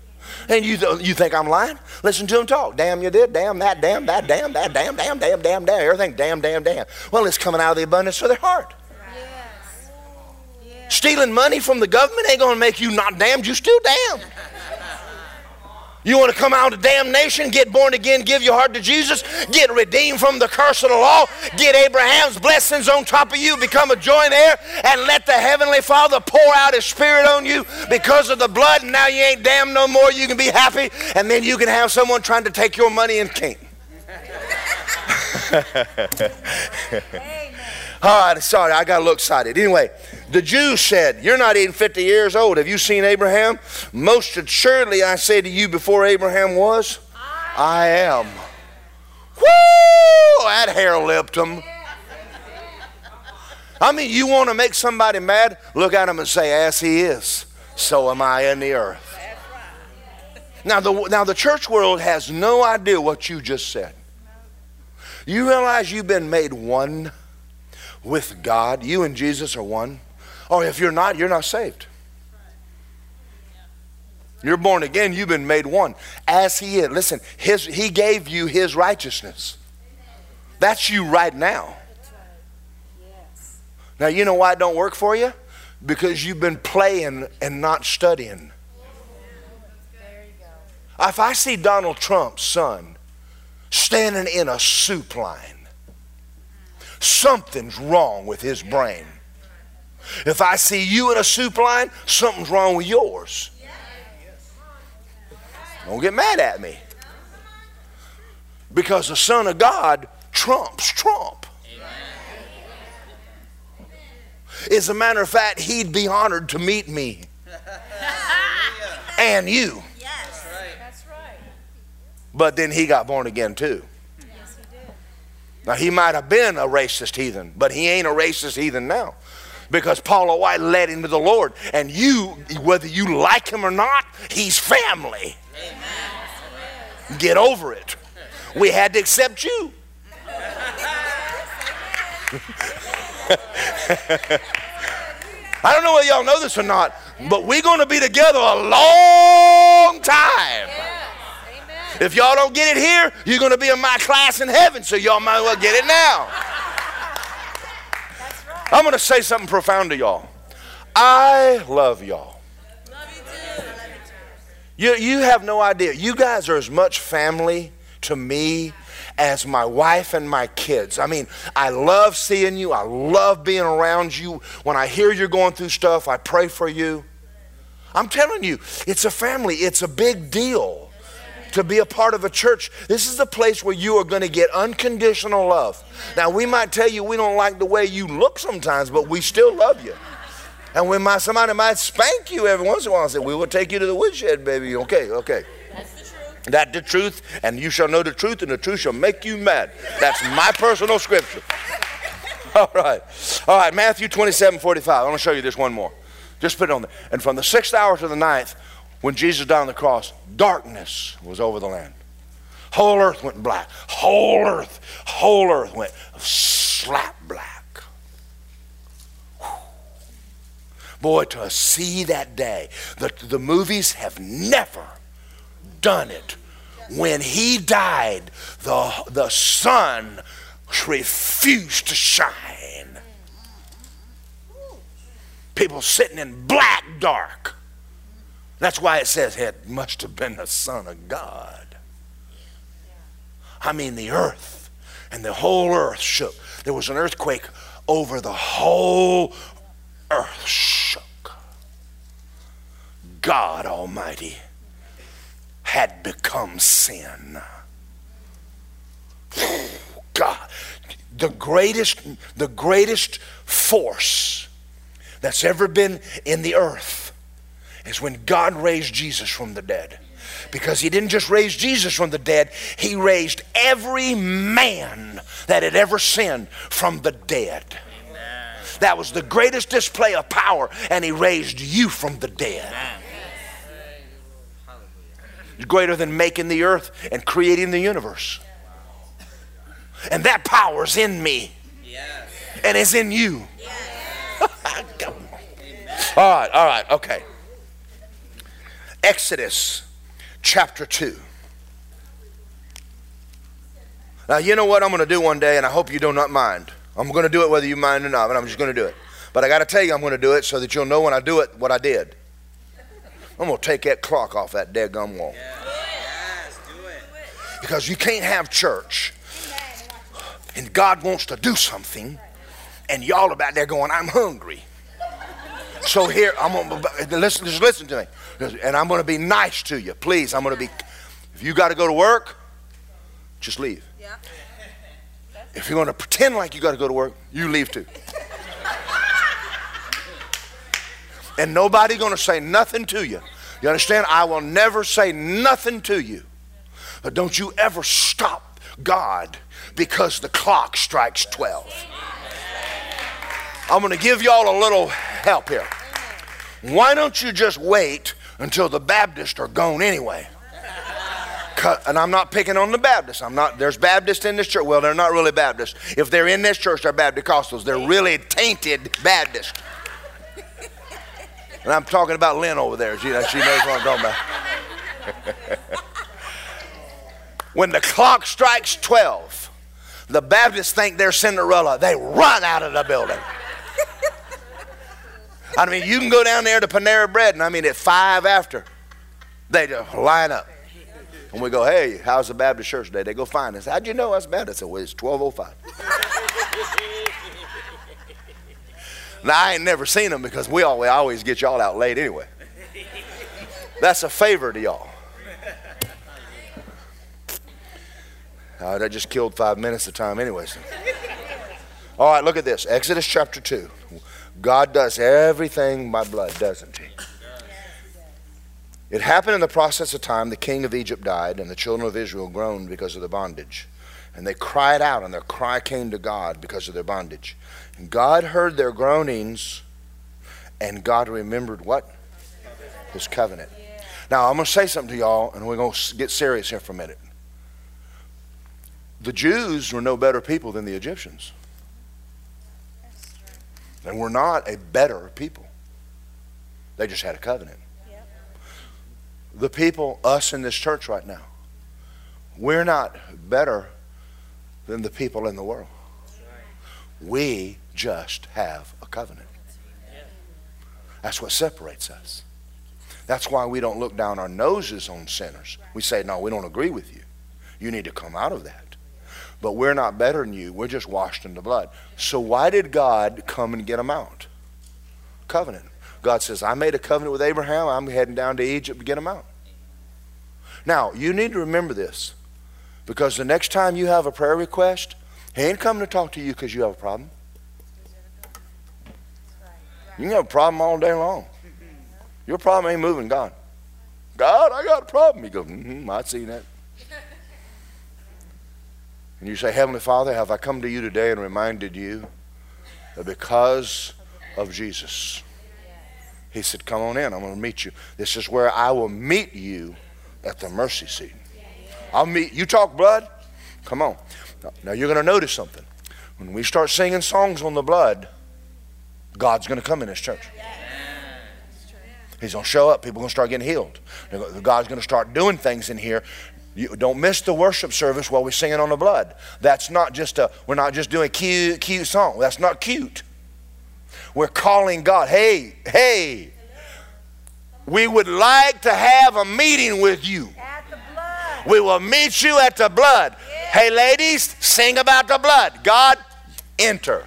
And you, th- you think I'm lying? Listen to them talk. Damn you did, damn that, damn that, damn that, damn, damn, damn, damn, damn, everything, damn, damn, damn. Well, it's coming out of the abundance of their heart. Yes. Yes. Stealing money from the government ain't going to make you not damned, you still damned. You want to come out of damnation, get born again, give your heart to Jesus, get redeemed from the curse of the law, get Abraham's blessings on top of you, become a joint heir, and let the Heavenly Father pour out His Spirit on you because of the blood, and now you ain't damned no more. You can be happy, and then you can have someone trying to take your money and can't. [LAUGHS] Right, sorry, I got a little excited. Anyway, the Jews said, You're not even 50 years old. Have you seen Abraham? Most assuredly, I say to you, before Abraham was, I am. Woo! That hair lipped him. I mean, you want to make somebody mad? Look at him and say, As he is, so am I in the earth. Now the, now, the church world has no idea what you just said. You realize you've been made one? With God. You and Jesus are one. Or if you're not, you're not saved. You're born again, you've been made one. As He is. Listen, his, He gave you His righteousness. That's you right now. Now, you know why it don't work for you? Because you've been playing and not studying. If I see Donald Trump's son standing in a soup line, something's wrong with his brain. If I see you in a soup line, something's wrong with yours. Don't get mad at me. Because the Son of God trumps Trump. As a matter of fact, he'd be honored to meet me [LAUGHS] and you. But then he got born again too. Now, he might have been a racist heathen, but he ain't a racist heathen now because Paula White led him to the Lord. And you, whether you like him or not, he's family. Amen. Get over it. We had to accept you. [LAUGHS] I don't know whether y'all know this or not, but we're going to be together a long time. If y'all don't get it here, you're going to be in my class in heaven, so y'all might as well get it now. Right. I'm going to say something profound to y'all. I love y'all. Love you, you have no idea. You guys are as much family to me as my wife and my kids. I mean, I love seeing you. I love being around you. When I hear you're going through stuff, I pray for you. I'm telling you, it's a family, it's a big deal to be a part of a church. This is the place where you are going to get unconditional love. Now, we might tell you we don't like the way you look sometimes, but we still love you. And when my, somebody might spank you every once in a while, and say, We will take you to the woodshed, baby. Okay, okay. That's the truth. That's the truth, and you shall know the truth, and the truth shall make you mad. That's my personal scripture. [LAUGHS] All right. All right, Matthew 27 45. I want to show you this one more. Just put it on there. And from the sixth hour to the ninth, when Jesus died on the cross, darkness was over the land. Whole earth went black. Whole earth, whole earth went slap black. Boy, to see that day, the, the movies have never done it. When he died, the, the sun refused to shine. People sitting in black dark. That's why it says it must have been the Son of God. I mean, the earth and the whole earth shook. There was an earthquake over the whole earth shook. God Almighty had become sin. [SIGHS] God, the greatest, the greatest force that's ever been in the earth is when God raised Jesus from the dead. Because he didn't just raise Jesus from the dead, he raised every man that had ever sinned from the dead. Amen. That was the greatest display of power, and he raised you from the dead. Greater than making the earth and creating the universe. And that power is in me. Yes. And is in you. [LAUGHS] Yes. all right, all right, okay. Exodus chapter 2. Now, you know what I'm going to do one day, and I hope you do not mind. I'm going to do it whether you mind or not, but I'm just going to do it. But I got to tell you, I'm going to do it so that you'll know when I do it what I did. I'm going to take that clock off that dead gum wall. Yes, do it. Because you can't have church and God wants to do something and y'all about there going, I'm hungry. So here, I'm gonna listen, just listen to me. And I'm gonna be nice to you. Please, I'm gonna be if you gotta go to work, just leave. Yeah. [LAUGHS] If you're gonna pretend like you gotta go to work, you leave too. [LAUGHS] and nobody gonna say nothing to you. You understand? I will never say nothing to you. But don't you ever stop God because the clock strikes 12. I'm going to give y'all a little help here. Why don't you just wait until the Baptists are gone anyway? And I'm not picking on the Baptists. I'm not. There's Baptists in this church. Well, they're not really Baptists. If they're in this church, they're Baptist They're really tainted Baptists. And I'm talking about Lynn over there. She, she knows what I'm talking about. [LAUGHS] when the clock strikes 12, the Baptists think they're Cinderella. They run out of the building. I mean, you can go down there to Panera Bread, and I mean, at five after, they just line up. And we go, hey, how's the Baptist church today? They go, fine. I said, how'd you know I was Baptist? I said, well, it's 1205. now, I ain't never seen them because we always, always get y'all out late anyway. That's a favor to y'all. Uh, that just killed five minutes of time anyway. So. All right, look at this. Exodus chapter 2. God does everything by blood, doesn't he? It happened in the process of time the king of Egypt died, and the children of Israel groaned because of the bondage. And they cried out, and their cry came to God because of their bondage. And God heard their groanings, and God remembered what? His covenant. Now, I'm going to say something to y'all, and we're going to get serious here for a minute. The Jews were no better people than the Egyptians. And we're not a better people. They just had a covenant. Yep. The people, us in this church right now, we're not better than the people in the world. We just have a covenant. That's what separates us. That's why we don't look down our noses on sinners. We say, no, we don't agree with you. You need to come out of that but we're not better than you. We're just washed in the blood. So why did God come and get them out? Covenant. God says, I made a covenant with Abraham. I'm heading down to Egypt to get them out. Now, you need to remember this because the next time you have a prayer request, he ain't coming to talk to you because you have a problem. You can have a problem all day long. Your problem ain't moving God. God, I got a problem. He goes, mm-hmm, I see that. And you say, Heavenly Father, have I come to you today and reminded you that because of Jesus, He said, Come on in, I'm going to meet you. This is where I will meet you at the mercy seat. I'll meet you. Talk blood? Come on. Now you're going to notice something. When we start singing songs on the blood, God's going to come in this church. He's going to show up. People are going to start getting healed. God's going to start doing things in here you don't miss the worship service while we're singing on the blood. That's not just a, we're not just doing a cute, cute song. That's not cute. We're calling God, hey, hey, we would like to have a meeting with you. We will meet you at the blood. Hey, ladies, sing about the blood. God, enter.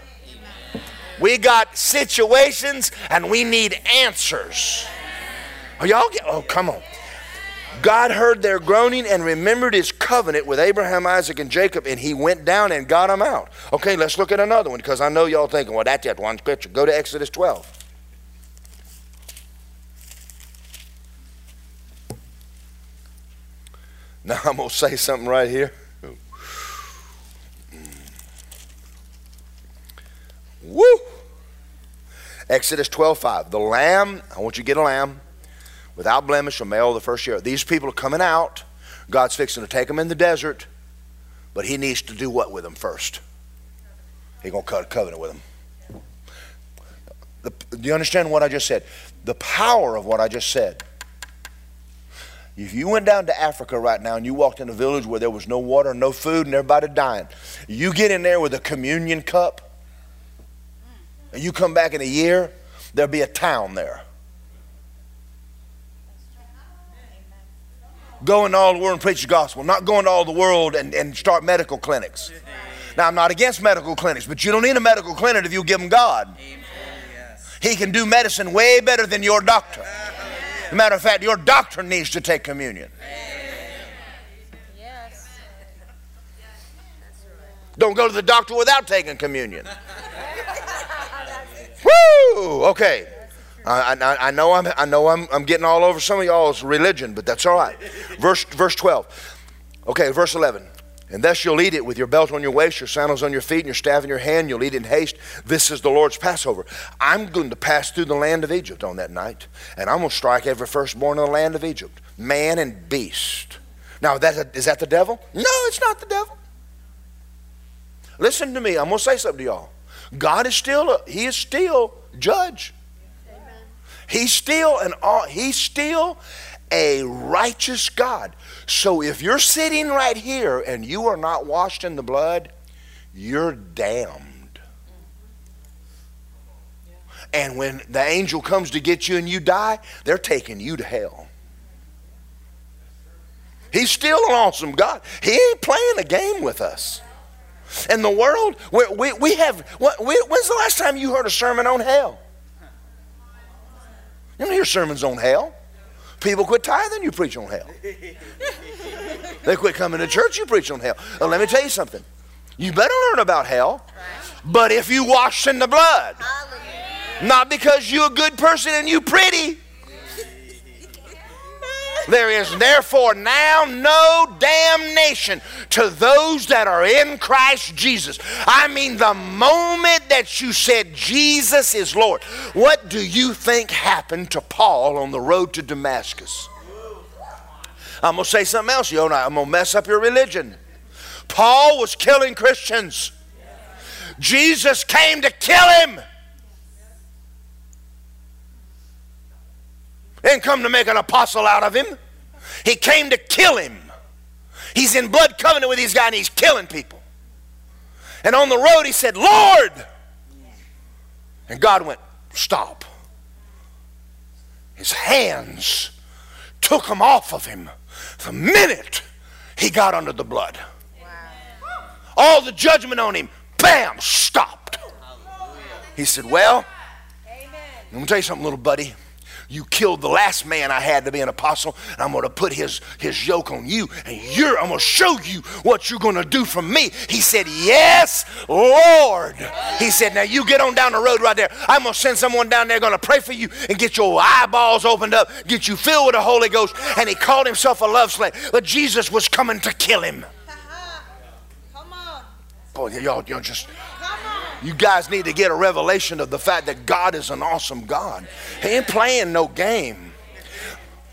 We got situations and we need answers. Are y'all get, oh, come on. God heard their groaning and remembered his covenant with Abraham, Isaac, and Jacob, and he went down and got them out. Okay, let's look at another one because I know y'all thinking, well, that's just one scripture. Go to Exodus 12. [LAUGHS] Now I'm going to say something right here. Woo! Exodus 12:5. The lamb, I want you to get a lamb without blemish, a male the first year. These people are coming out. God's fixing to take them in the desert, but He needs to do what with them first? He's going to cut a covenant with them. The, do you understand what I just said? The power of what I just said. If you went down to Africa right now and you walked in a village where there was no water, no food, and everybody dying, you get in there with a communion cup, and you come back in a year, there'll be a town there. Go into all the world and preach the gospel, not go into all the world and, and start medical clinics. Now, I'm not against medical clinics, but you don't need a medical clinic if you give them God. He can do medicine way better than your doctor. As a matter of fact, your doctor needs to take communion. Don't go to the doctor without taking communion. [LAUGHS] Woo! Okay. I, I, I, know, I'm, I know I'm, I'm getting all over some of y'all's religion, but that's all right. Verse, verse 12. Okay, verse 11. And thus you'll eat it with your belt on your waist, your sandals on your feet, and your staff in your hand. You'll eat in haste. This is the Lord's Passover. I'm going to pass through the land of Egypt on that night, and I'm going to strike every firstborn in the land of Egypt, man and beast. Now, that, is that the devil? No, it's not the devil. Listen to me. I'm going to say something to y'all. God is still, a, he is still judge. He's still an, he's still a righteous God. So if you're sitting right here and you are not washed in the blood, you're damned. And when the angel comes to get you and you die, they're taking you to hell. He's still an awesome God. He ain't playing a game with us. In the world, we, we, we have, when's the last time you heard a sermon on hell? You don't hear sermons on hell. People quit tithing, you preach on hell. they quit coming to church, you preach on hell. Now, let me tell you something. You better learn about hell, but if you wash in the blood, not because you're a good person and you pretty, there is therefore now no damnation to those that are in Christ Jesus. I mean, the moment that you said Jesus is Lord, what do you think happened to Paul on the road to Damascus? I'm going to say something else, you I'm going to mess up your religion. Paul was killing Christians. Jesus came to kill him. Didn't come to make an apostle out of him. He came to kill him. He's in blood covenant with these guys and he's killing people. And on the road he said, Lord. And God went, Stop. His hands took him off of him the minute he got under the blood. All the judgment on him, bam, stopped. He said, Well, let me tell you something, little buddy. You killed the last man I had to be an apostle, and I'm going to put his, his yoke on you, and you're, I'm going to show you what you're going to do for me. He said, Yes, Lord. He said, Now you get on down the road right there. I'm going to send someone down there going to pray for you and get your eyeballs opened up, get you filled with the Holy Ghost. And he called himself a love slave, but Jesus was coming to kill him. [LAUGHS] Come on. Boy, y'all, y'all just you guys need to get a revelation of the fact that God is an awesome God. He ain't playing no game.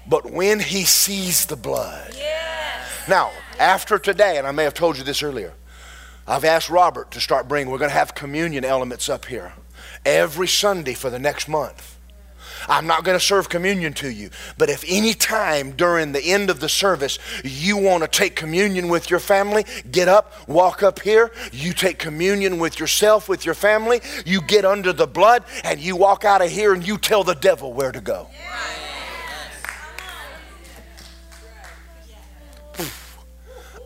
But when he sees the blood. Yes. Now, after today, and I may have told you this earlier, I've asked Robert to start bringing, we're going to have communion elements up here every Sunday for the next month. I'm not going to serve communion to you. But if any time during the end of the service you want to take communion with your family, get up, walk up here, you take communion with yourself, with your family, you get under the blood, and you walk out of here and you tell the devil where to go.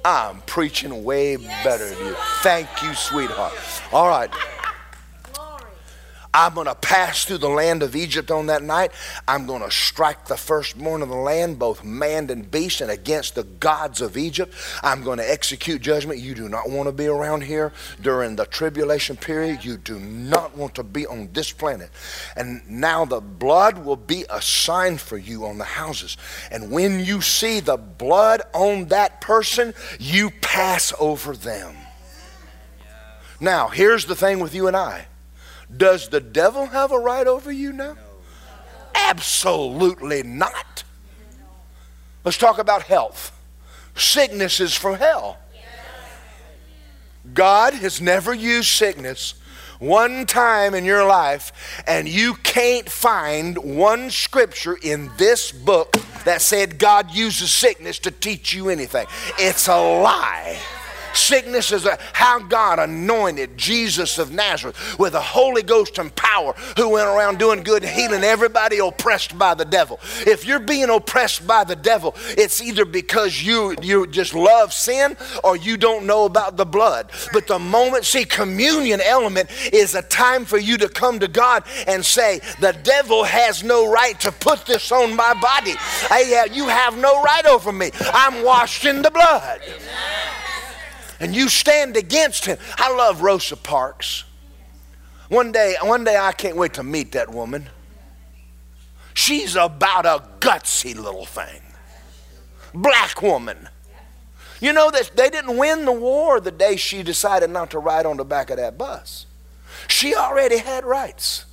I'm preaching way better than you. Thank you, sweetheart. All right. I'm going to pass through the land of Egypt on that night. I'm going to strike the firstborn of the land, both man and beast, and against the gods of Egypt. I'm going to execute judgment. You do not want to be around here during the tribulation period. You do not want to be on this planet. And now the blood will be a sign for you on the houses. And when you see the blood on that person, you pass over them. Now, here's the thing with you and I. Does the devil have a right over you now? No. Absolutely not. Let's talk about health. Sickness is from hell. God has never used sickness one time in your life, and you can't find one scripture in this book that said God uses sickness to teach you anything. It's a lie. Sickness is a, how God anointed Jesus of Nazareth with the Holy Ghost and power who went around doing good and healing everybody oppressed by the devil. If you're being oppressed by the devil, it's either because you, you just love sin or you don't know about the blood. But the moment, see, communion element is a time for you to come to God and say, The devil has no right to put this on my body. Uh, you have no right over me. I'm washed in the blood. And you stand against him. I love Rosa Parks. One day, one day I can't wait to meet that woman. She's about a gutsy little thing. Black woman. You know that they didn't win the war the day she decided not to ride on the back of that bus. She already had rights.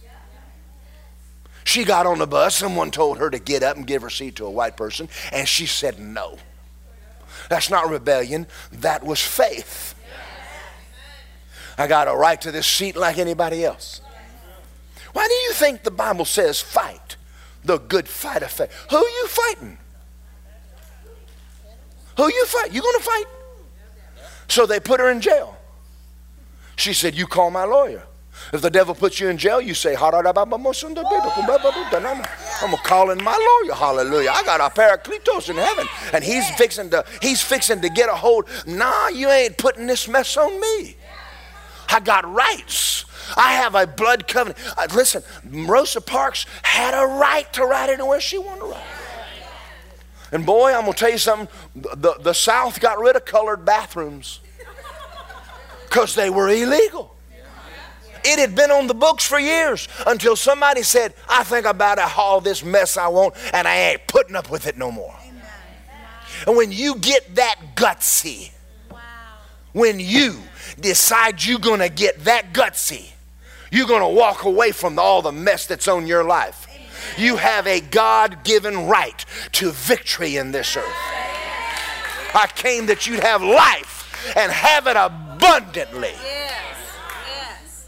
She got on the bus, someone told her to get up and give her seat to a white person, and she said no. That's not rebellion, that was faith. I got a right to this seat like anybody else. Why do you think the Bible says fight the good fight of faith? Who are you fighting? Who you fight? You gonna fight? So they put her in jail. She said, You call my lawyer. If the devil puts you in jail, you say, I'm to call in my lawyer. Hallelujah. I got a paracletos in heaven. And he's fixing to, he's fixing to get a hold. Nah, you ain't putting this mess on me. I got rights. I have a blood covenant. Uh, listen, Rosa Parks had a right to ride anywhere she wanted to ride. And boy, I'm going to tell you something. The, the South got rid of colored bathrooms because they were illegal. It had been on the books for years until somebody said, I think about haul this mess I want and I ain't putting up with it no more. And when you get that gutsy, when you decide you're going to get that gutsy, you're going to walk away from all the mess that's on your life. You have a God given right to victory in this earth. I came that you'd have life and have it abundantly.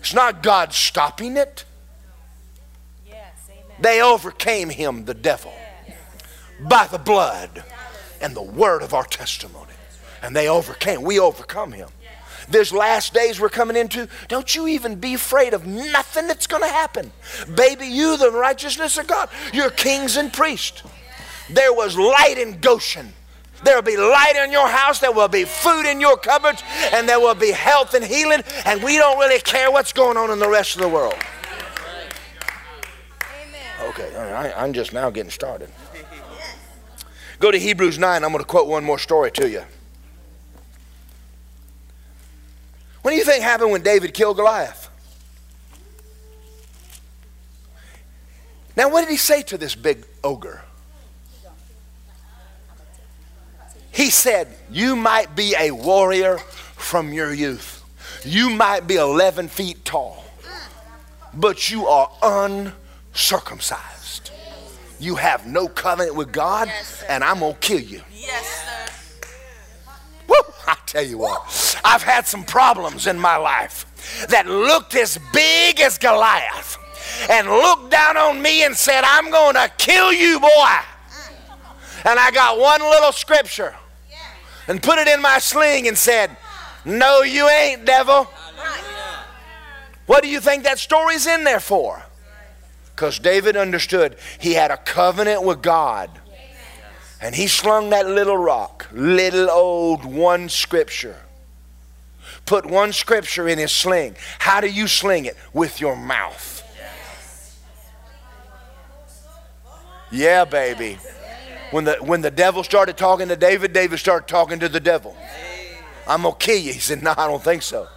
It's not God stopping it. They overcame him, the devil, by the blood and the word of our testimony. And they overcame. We overcome him. There's last days we're coming into. Don't you even be afraid of nothing that's going to happen. Baby, you, the righteousness of God, you're kings and priests. There was light in Goshen. There will be light in your house. There will be food in your cupboards. And there will be health and healing. And we don't really care what's going on in the rest of the world. Okay, I, am just now getting started. Go to Hebrews 9. I'm going to quote one more story to you. What do you think happened when David killed Goliath? Now, what did he say to this big ogre? He said, You might be a warrior from your youth. You might be 11 feet tall, but you are uncircumcised. You have no covenant with God, yes, and I'm going to kill you. Yes, sir. Woo, I tell you what, I've had some problems in my life that looked as big as Goliath and looked down on me and said, I'm going to kill you, boy. And I got one little scripture and put it in my sling and said, No, you ain't, devil. What do you think that story's in there for? Because David understood he had a covenant with God. And he slung that little rock, little old one scripture. Put one scripture in his sling. How do you sling it? With your mouth. Yeah, baby. When the, when the devil started talking to David, David started talking to the devil. I'm going to kill you. He said, No, I don't think so.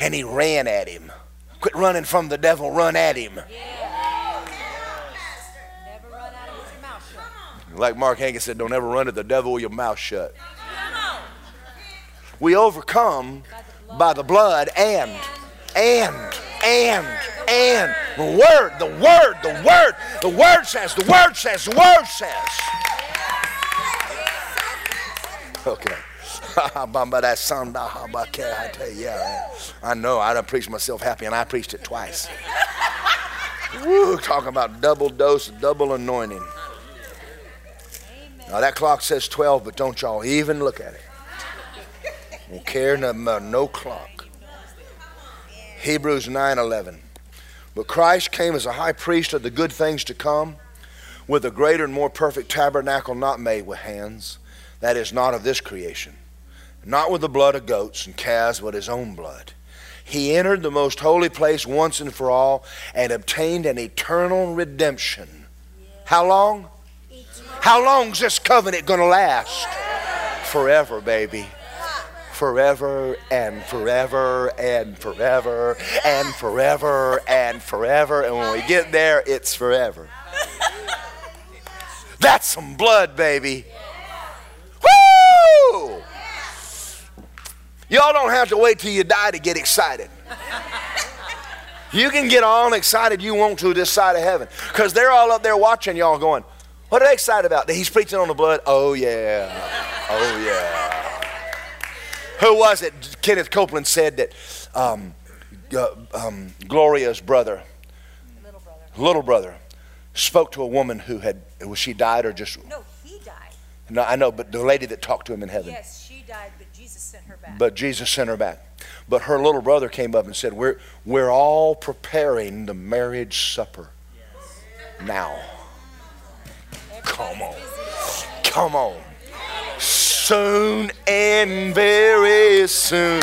And he ran at him. Quit running from the devil, run at him. Like Mark Hankins said, don't ever run at the devil with your mouth shut. We overcome by the blood and, and, and, and the word, the word, the word, the word says, the word says, the word says. Okay. [LAUGHS] I tell you, yeah, I know. I done preached myself happy, and I preached it twice. Woo, talking about double dose, double anointing. Now that clock says 12, but don't y'all even look at it. Won't care about no clock. Hebrews 9:11. But Christ came as a high priest of the good things to come, with a greater and more perfect tabernacle not made with hands, that is not of this creation, not with the blood of goats and calves, but his own blood. He entered the most holy place once and for all and obtained an eternal redemption. How long? How long's this covenant going to last? Forever, baby forever and forever and forever and forever and forever. And when we get there, it's forever. [LAUGHS] That's some blood, baby. Woo! Y'all don't have to wait till you die to get excited. You can get all excited you want to this side of heaven because they're all up there watching y'all going, What are they excited about? That he's preaching on the blood? Oh, yeah. Oh, yeah. Who was it? Kenneth Copeland said that um, uh, um, Gloria's brother, little brother, little brother, spoke to a woman who had, was she died or just? No, he died. No, I know, but the lady that talked to him in heaven. Yes, she died, but Jesus sent her back. But Jesus sent her back. But her little brother came up and said, We're, we're all preparing the marriage supper yes. now. Come on. Come on soon and very soon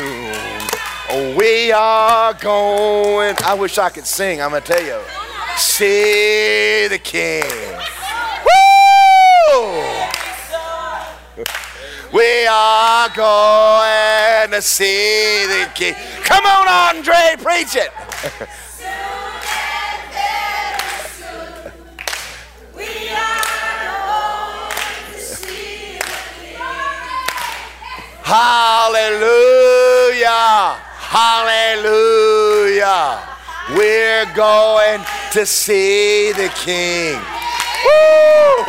we are going. I wish I could sing. I'm going to tell you. See the King. Woo! We are going to see the King. Come on, Andre, preach it. [LAUGHS] Hallelujah. Hallelujah. We're going to see the King. Woo!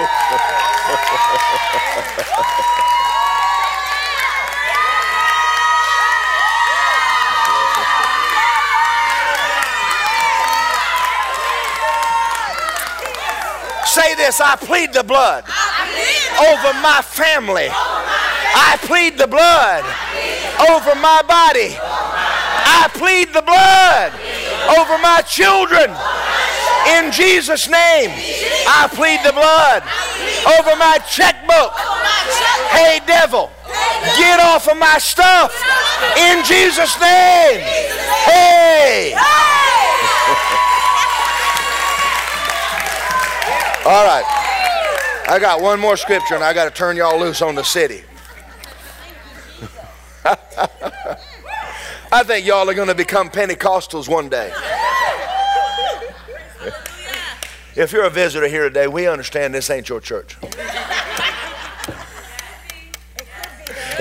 Say this I plead the blood over my family I plead the blood over my body. I plead the blood over my children. In Jesus' name, I plead the blood over my checkbook. Hey, devil, get off of my stuff. In Jesus' name. Hey. [LAUGHS] All right. I got one more scripture and I got to turn y'all loose on the city. [LAUGHS] I think y'all are going to become Pentecostals one day. [LAUGHS] If you're a visitor here today, we understand this ain't your church.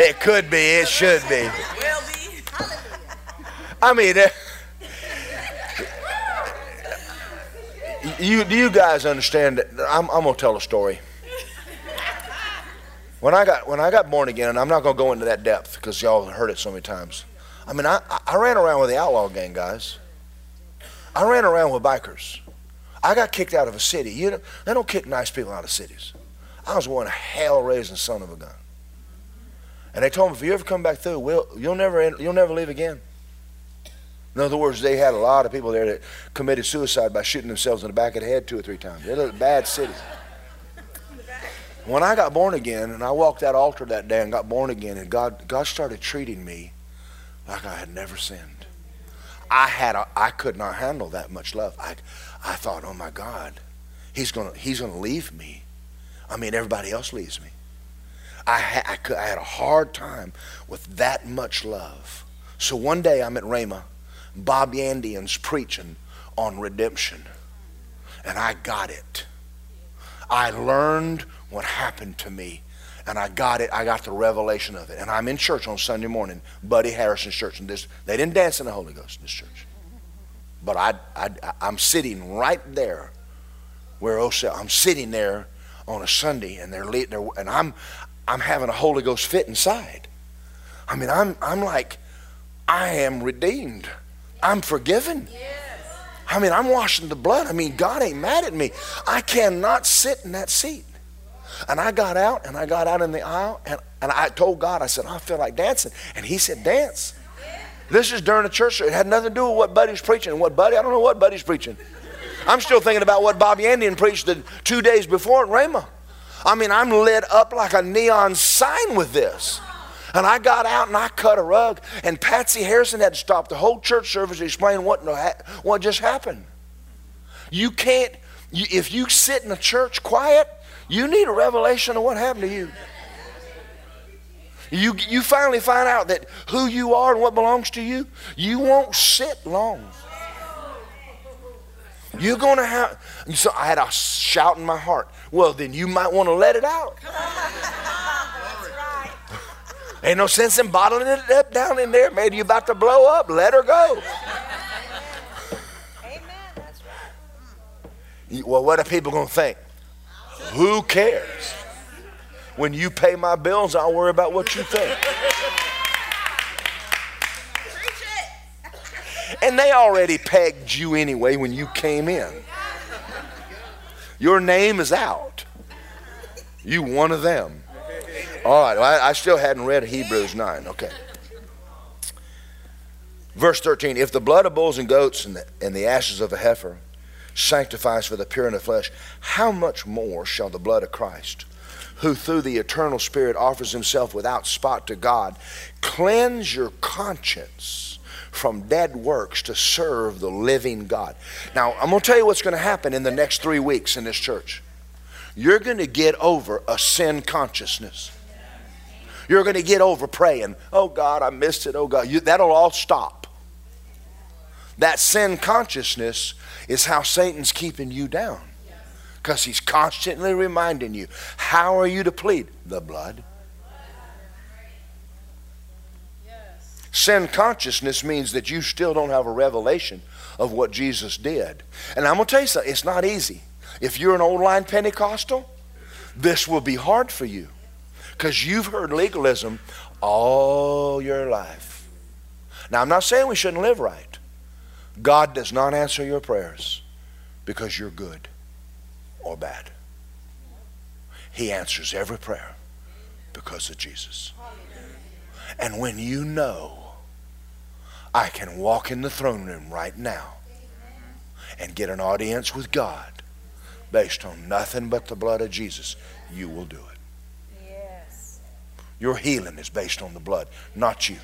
It could be, it should be. I mean, you, do you guys understand that? I'm, I'm going to tell a story. When I got when I got born again, and I'm not going to go into that depth because y'all heard it so many times. I mean, I, I ran around with the outlaw gang guys. I ran around with bikers. I got kicked out of a city. You know, they don't kick nice people out of cities. I was one hell-raising son of a gun. And they told me, if you ever come back through, we'll, you'll never you'll never leave again. In other words, they had a lot of people there that committed suicide by shooting themselves in the back of the head two or three times. They a bad city. When I got born again and I walked that altar that day and got born again and God, God started treating me like I had never sinned. I had a, I could not handle that much love. I, I thought, oh my God, he's gonna he's gonna leave me. I mean, everybody else leaves me. I, ha, I, could, I had a hard time with that much love. So one day I'm at Rhema, Bob Yandian's preaching on redemption, and I got it. I learned what happened to me. And I got it. I got the revelation of it. And I'm in church on Sunday morning, Buddy Harrison's church. And this, they didn't dance in the Holy Ghost in this church. But I, I, I'm sitting right there where Osel, I'm sitting there on a Sunday, and they're, they're and I'm, I'm having a Holy Ghost fit inside. I mean, I'm, I'm like, I am redeemed. I'm forgiven. I mean, I'm washing the blood. I mean, God ain't mad at me. I cannot sit in that seat. And I got out and I got out in the aisle and, and I told God, I said, I feel like dancing. And he said, dance. This is during a church. Service. It had nothing to do with what Buddy's preaching. What Buddy? I don't know what Buddy's preaching. I'm still thinking about what Bob Yandian preached the two days before at Rhema. I mean, I'm lit up like a neon sign with this. And I got out and I cut a rug, and Patsy Harrison had to stop the whole church service to explain what, what just happened. You can't, you, if you sit in a church quiet, you need a revelation of what happened to you. You, you finally find out that who you are and what belongs to you, you won't sit long. You're going to have. So I had a shout in my heart. Well, then you might want to let it out. [LAUGHS] Ain't no sense in bottling it up down in there. Maybe you're about to blow up. Let her go. Amen. That's right. Well, what are people going to think? Who cares? When you pay my bills, I'll worry about what you think. And they already pegged you anyway when you came in. Your name is out. You one of them. All right, well, I, I still hadn't read Hebrews 9. Okay. Verse 13 If the blood of bulls and goats and the, and the ashes of a heifer sanctifies for the pure in the flesh, how much more shall the blood of Christ, who through the eternal Spirit offers himself without spot to God, cleanse your conscience from dead works to serve the living God? Now, I'm going to tell you what's going to happen in the next three weeks in this church. You're going to get over a sin consciousness. You're going to get over praying, oh God, I missed it, oh God. You, that'll all stop. That sin consciousness is how Satan's keeping you down. Because he's constantly reminding you, how are you to plead? The blood. Sin consciousness means that you still don't have a revelation of what Jesus did. And I'm going to tell you something, it's not easy. If you're an old line Pentecostal, this will be hard for you because you've heard legalism all your life. Now, I'm not saying we shouldn't live right. God does not answer your prayers because you're good or bad. He answers every prayer because of Jesus. And when you know, I can walk in the throne room right now and get an audience with God based on nothing but the blood of Jesus, you will do it. Yes. Your healing is based on the blood, not you.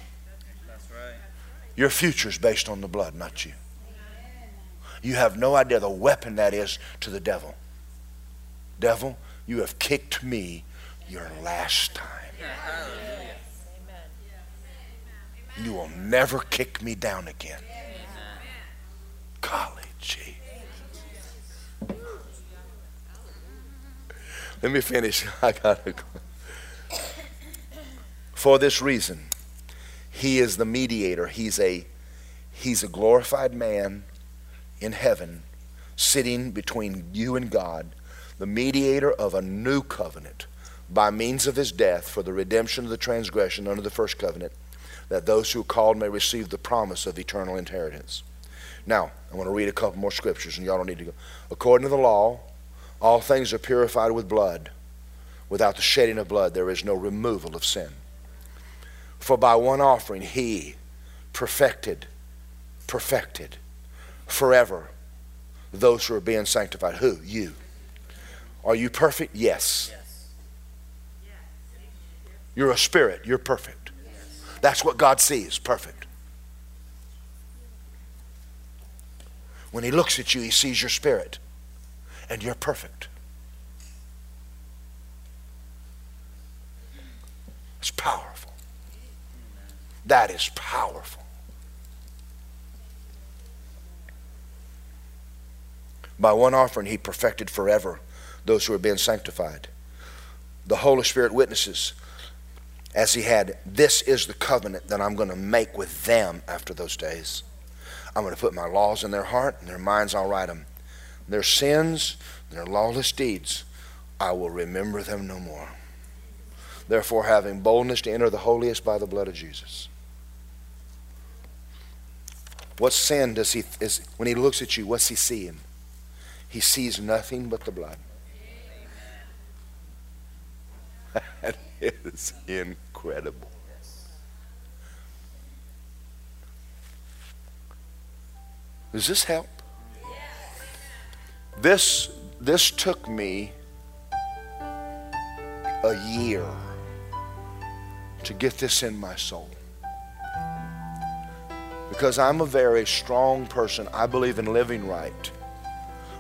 That's right. Your future is based on the blood, not you. You have no idea the weapon that is to the devil. Devil, you have kicked me your last time. You will never kick me down again. Golly gee. Let me finish. [LAUGHS] I gotta go. For this reason, he is the mediator. He's a, he's a glorified man in heaven sitting between you and God, the mediator of a new covenant by means of his death for the redemption of the transgression under the first covenant, that those who are called may receive the promise of eternal inheritance. Now, I want to read a couple more scriptures, and y'all don't need to go. According to the law, all things are purified with blood. Without the shedding of blood, there is no removal of sin. For by one offering he perfected, perfected forever those who are being sanctified. Who? You. Are you perfect? Yes. You're a spirit. You're perfect. That's what God sees perfect. When He looks at you, He sees your spirit, and you're perfect. It's powerful. That is powerful. By one offering, he perfected forever those who are being sanctified. The Holy Spirit witnesses as he had, This is the covenant that I'm going to make with them after those days. I'm going to put my laws in their heart, and their minds I'll write them. Their sins, their lawless deeds, I will remember them no more. Therefore, having boldness to enter the holiest by the blood of Jesus. What sin does he, is, when he looks at you, what's he seeing? He sees nothing but the blood. [LAUGHS] That is incredible. Does this help? This this took me a year to get this in my soul. Because I'm a very strong person. I believe in living right.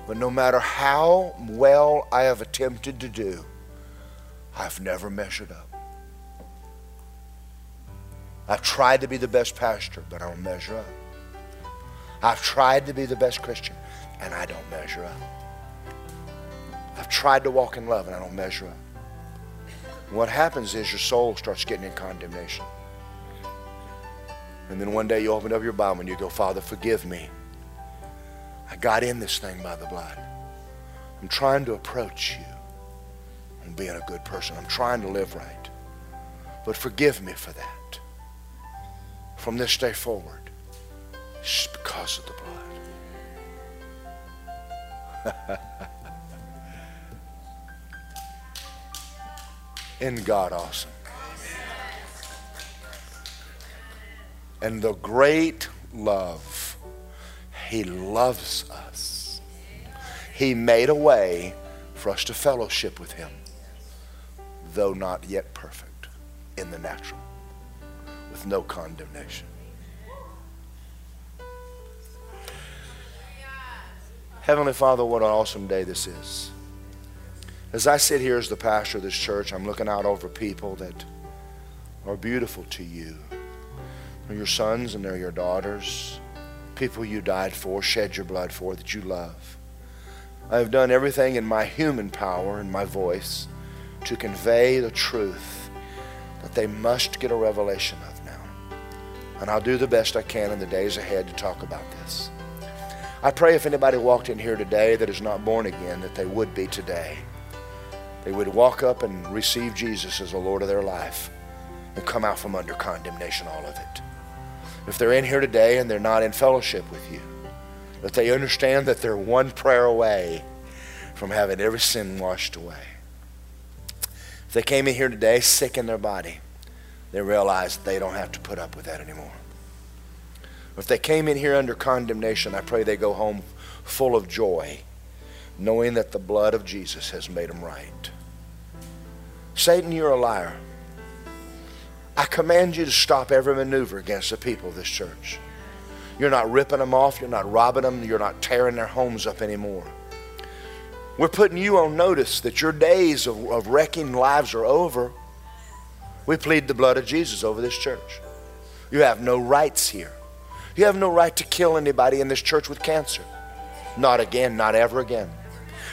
But no matter how well I have attempted to do, I've never measured up. I've tried to be the best pastor, but I don't measure up. I've tried to be the best Christian, and I don't measure up. I've tried to walk in love, and I don't measure up. What happens is your soul starts getting in condemnation. And then one day you open up your Bible and you go, Father, forgive me. I got in this thing by the blood. I'm trying to approach you and being a good person. I'm trying to live right. But forgive me for that. From this day forward, it's because of the blood. [LAUGHS] In God awesome? And the great love, He loves us. He made a way for us to fellowship with Him, though not yet perfect in the natural, with no condemnation. Heavenly Father, what an awesome day this is. As I sit here as the pastor of this church, I'm looking out over people that are beautiful to you. They're your sons and they're your daughters, people you died for, shed your blood for, that you love. I have done everything in my human power and my voice to convey the truth that they must get a revelation of now. And I'll do the best I can in the days ahead to talk about this. I pray if anybody walked in here today that is not born again, that they would be today. They would walk up and receive Jesus as the Lord of their life and come out from under condemnation, all of it. If they're in here today and they're not in fellowship with you, that they understand that they're one prayer away from having every sin washed away. If they came in here today sick in their body, they realize they don't have to put up with that anymore. If they came in here under condemnation, I pray they go home full of joy, knowing that the blood of Jesus has made them right. Satan, you're a liar. I command you to stop every maneuver against the people of this church. You're not ripping them off, you're not robbing them, you're not tearing their homes up anymore. We're putting you on notice that your days of, of wrecking lives are over. We plead the blood of Jesus over this church. You have no rights here. You have no right to kill anybody in this church with cancer. Not again, not ever again.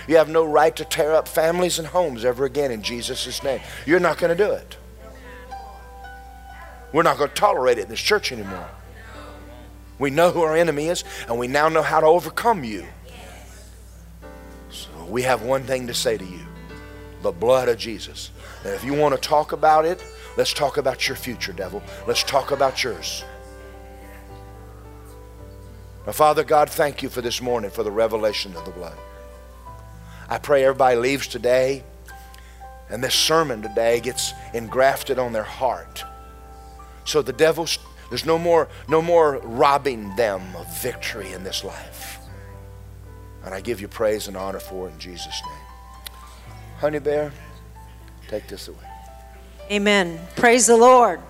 You have no right to tear up families and homes ever again in Jesus' name. You're not going to do it. We're not going to tolerate it in this church anymore. We know who our enemy is, and we now know how to overcome you. So we have one thing to say to you the blood of Jesus. And if you want to talk about it, let's talk about your future, devil. Let's talk about yours. Now, Father God, thank you for this morning for the revelation of the blood. I pray everybody leaves today and this sermon today gets engrafted on their heart. So the devil's there's no more no more robbing them of victory in this life. And I give you praise and honor for it in Jesus' name. Honey Bear, take this away. Amen. Praise the Lord.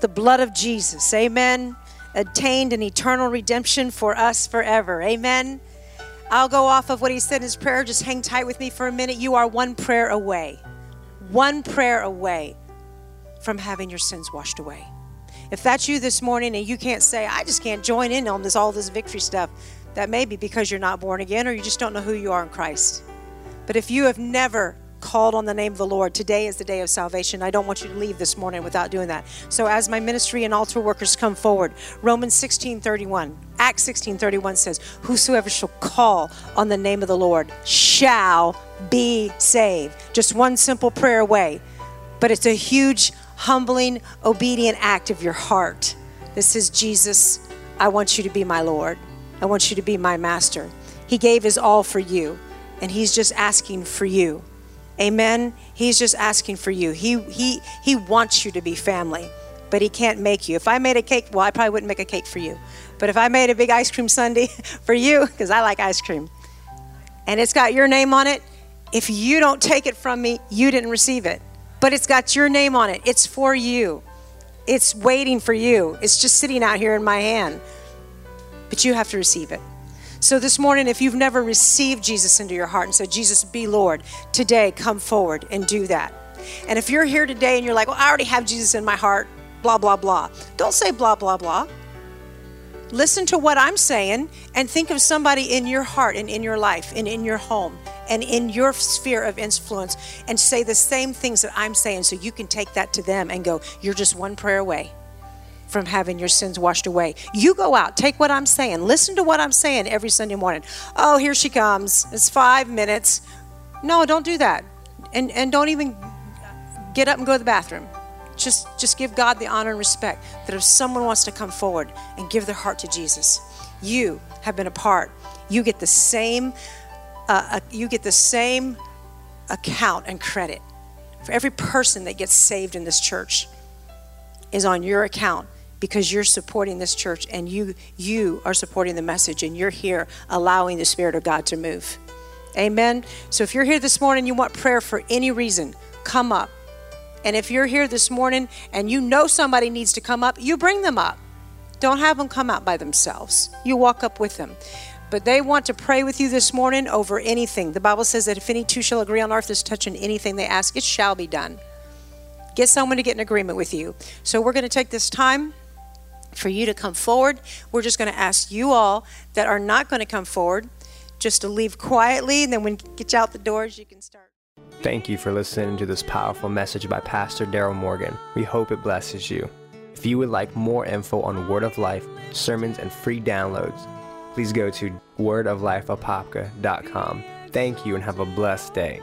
The blood of Jesus. Amen attained an eternal redemption for us forever. Amen. I'll go off of what he said in his prayer. Just hang tight with me for a minute. You are one prayer away, one prayer away from having your sins washed away. If that's you this morning and you can't say, I just can't join in on this all this victory stuff, that may be because you're not born again or you just don't know who you are in Christ. But if you have never called on the name of the Lord, today is the day of salvation. I don't want you to leave this morning without doing that. So as my ministry and altar workers come forward, Romans 16 31, Acts 16 31 says, Whosoever shall call on the name of the Lord shall be saved. Just one simple prayer away. But it's a huge, humbling, obedient act of your heart. This is Jesus, I want you to be my Lord. I want you to be my master. He gave his all for you, and he's just asking for you Amen. He's just asking for you. He he he wants you to be family, but he can't make you. If I made a cake, well, I probably wouldn't make a cake for you. But if I made a big ice cream sundae [LAUGHS] for you, because I like ice cream, and it's got your name on it, if you don't take it from me, you didn't receive it. But it's got your name on it. It's for you. It's waiting for you. It's just sitting out here in my hand. But you have to receive it. So this morning, if you've never received Jesus into your heart and said, Jesus, be Lord, today come forward and do that. And if you're here today and you're like, well, I already have Jesus in my heart, blah, blah, blah, don't say blah, blah, blah. Listen to what I'm saying and think of somebody in your heart and in your life and in your home and in your sphere of influence and say the same things that I'm saying so you can take that to them and go, you're just one prayer away from having your sins washed away. You go out, take what I'm saying, listen to what I'm saying every Sunday morning. Oh, here she comes. It's five minutes. No, don't do that. And, and don't even get up and go to the bathroom. Just, just give God the honor and respect that if someone wants to come forward and give their heart to Jesus, you have been a part. You get the same, uh, you get the same account and credit for every person that gets saved in this church is on your account because you're supporting this church and you you are supporting the message and you're here allowing the spirit of God to move. Amen. So if you're here this morning you want prayer for any reason, come up. And if you're here this morning and you know somebody needs to come up, you bring them up. Don't have them come out by themselves. You walk up with them. But they want to pray with you this morning over anything. The Bible says that if any two shall agree on earth as touching anything they ask, it shall be done. Get someone to get in agreement with you. So we're going to take this time for you to come forward. We're just going to ask you all that are not going to come forward just to leave quietly, and then when you get out the doors, you can start. Thank you for listening to this powerful message by Pastor Daryl Morgan. We hope it blesses you. If you would like more info on Word of Life, sermons, and free downloads, please go to wordoflifeapopka.com. Thank you and have a blessed day.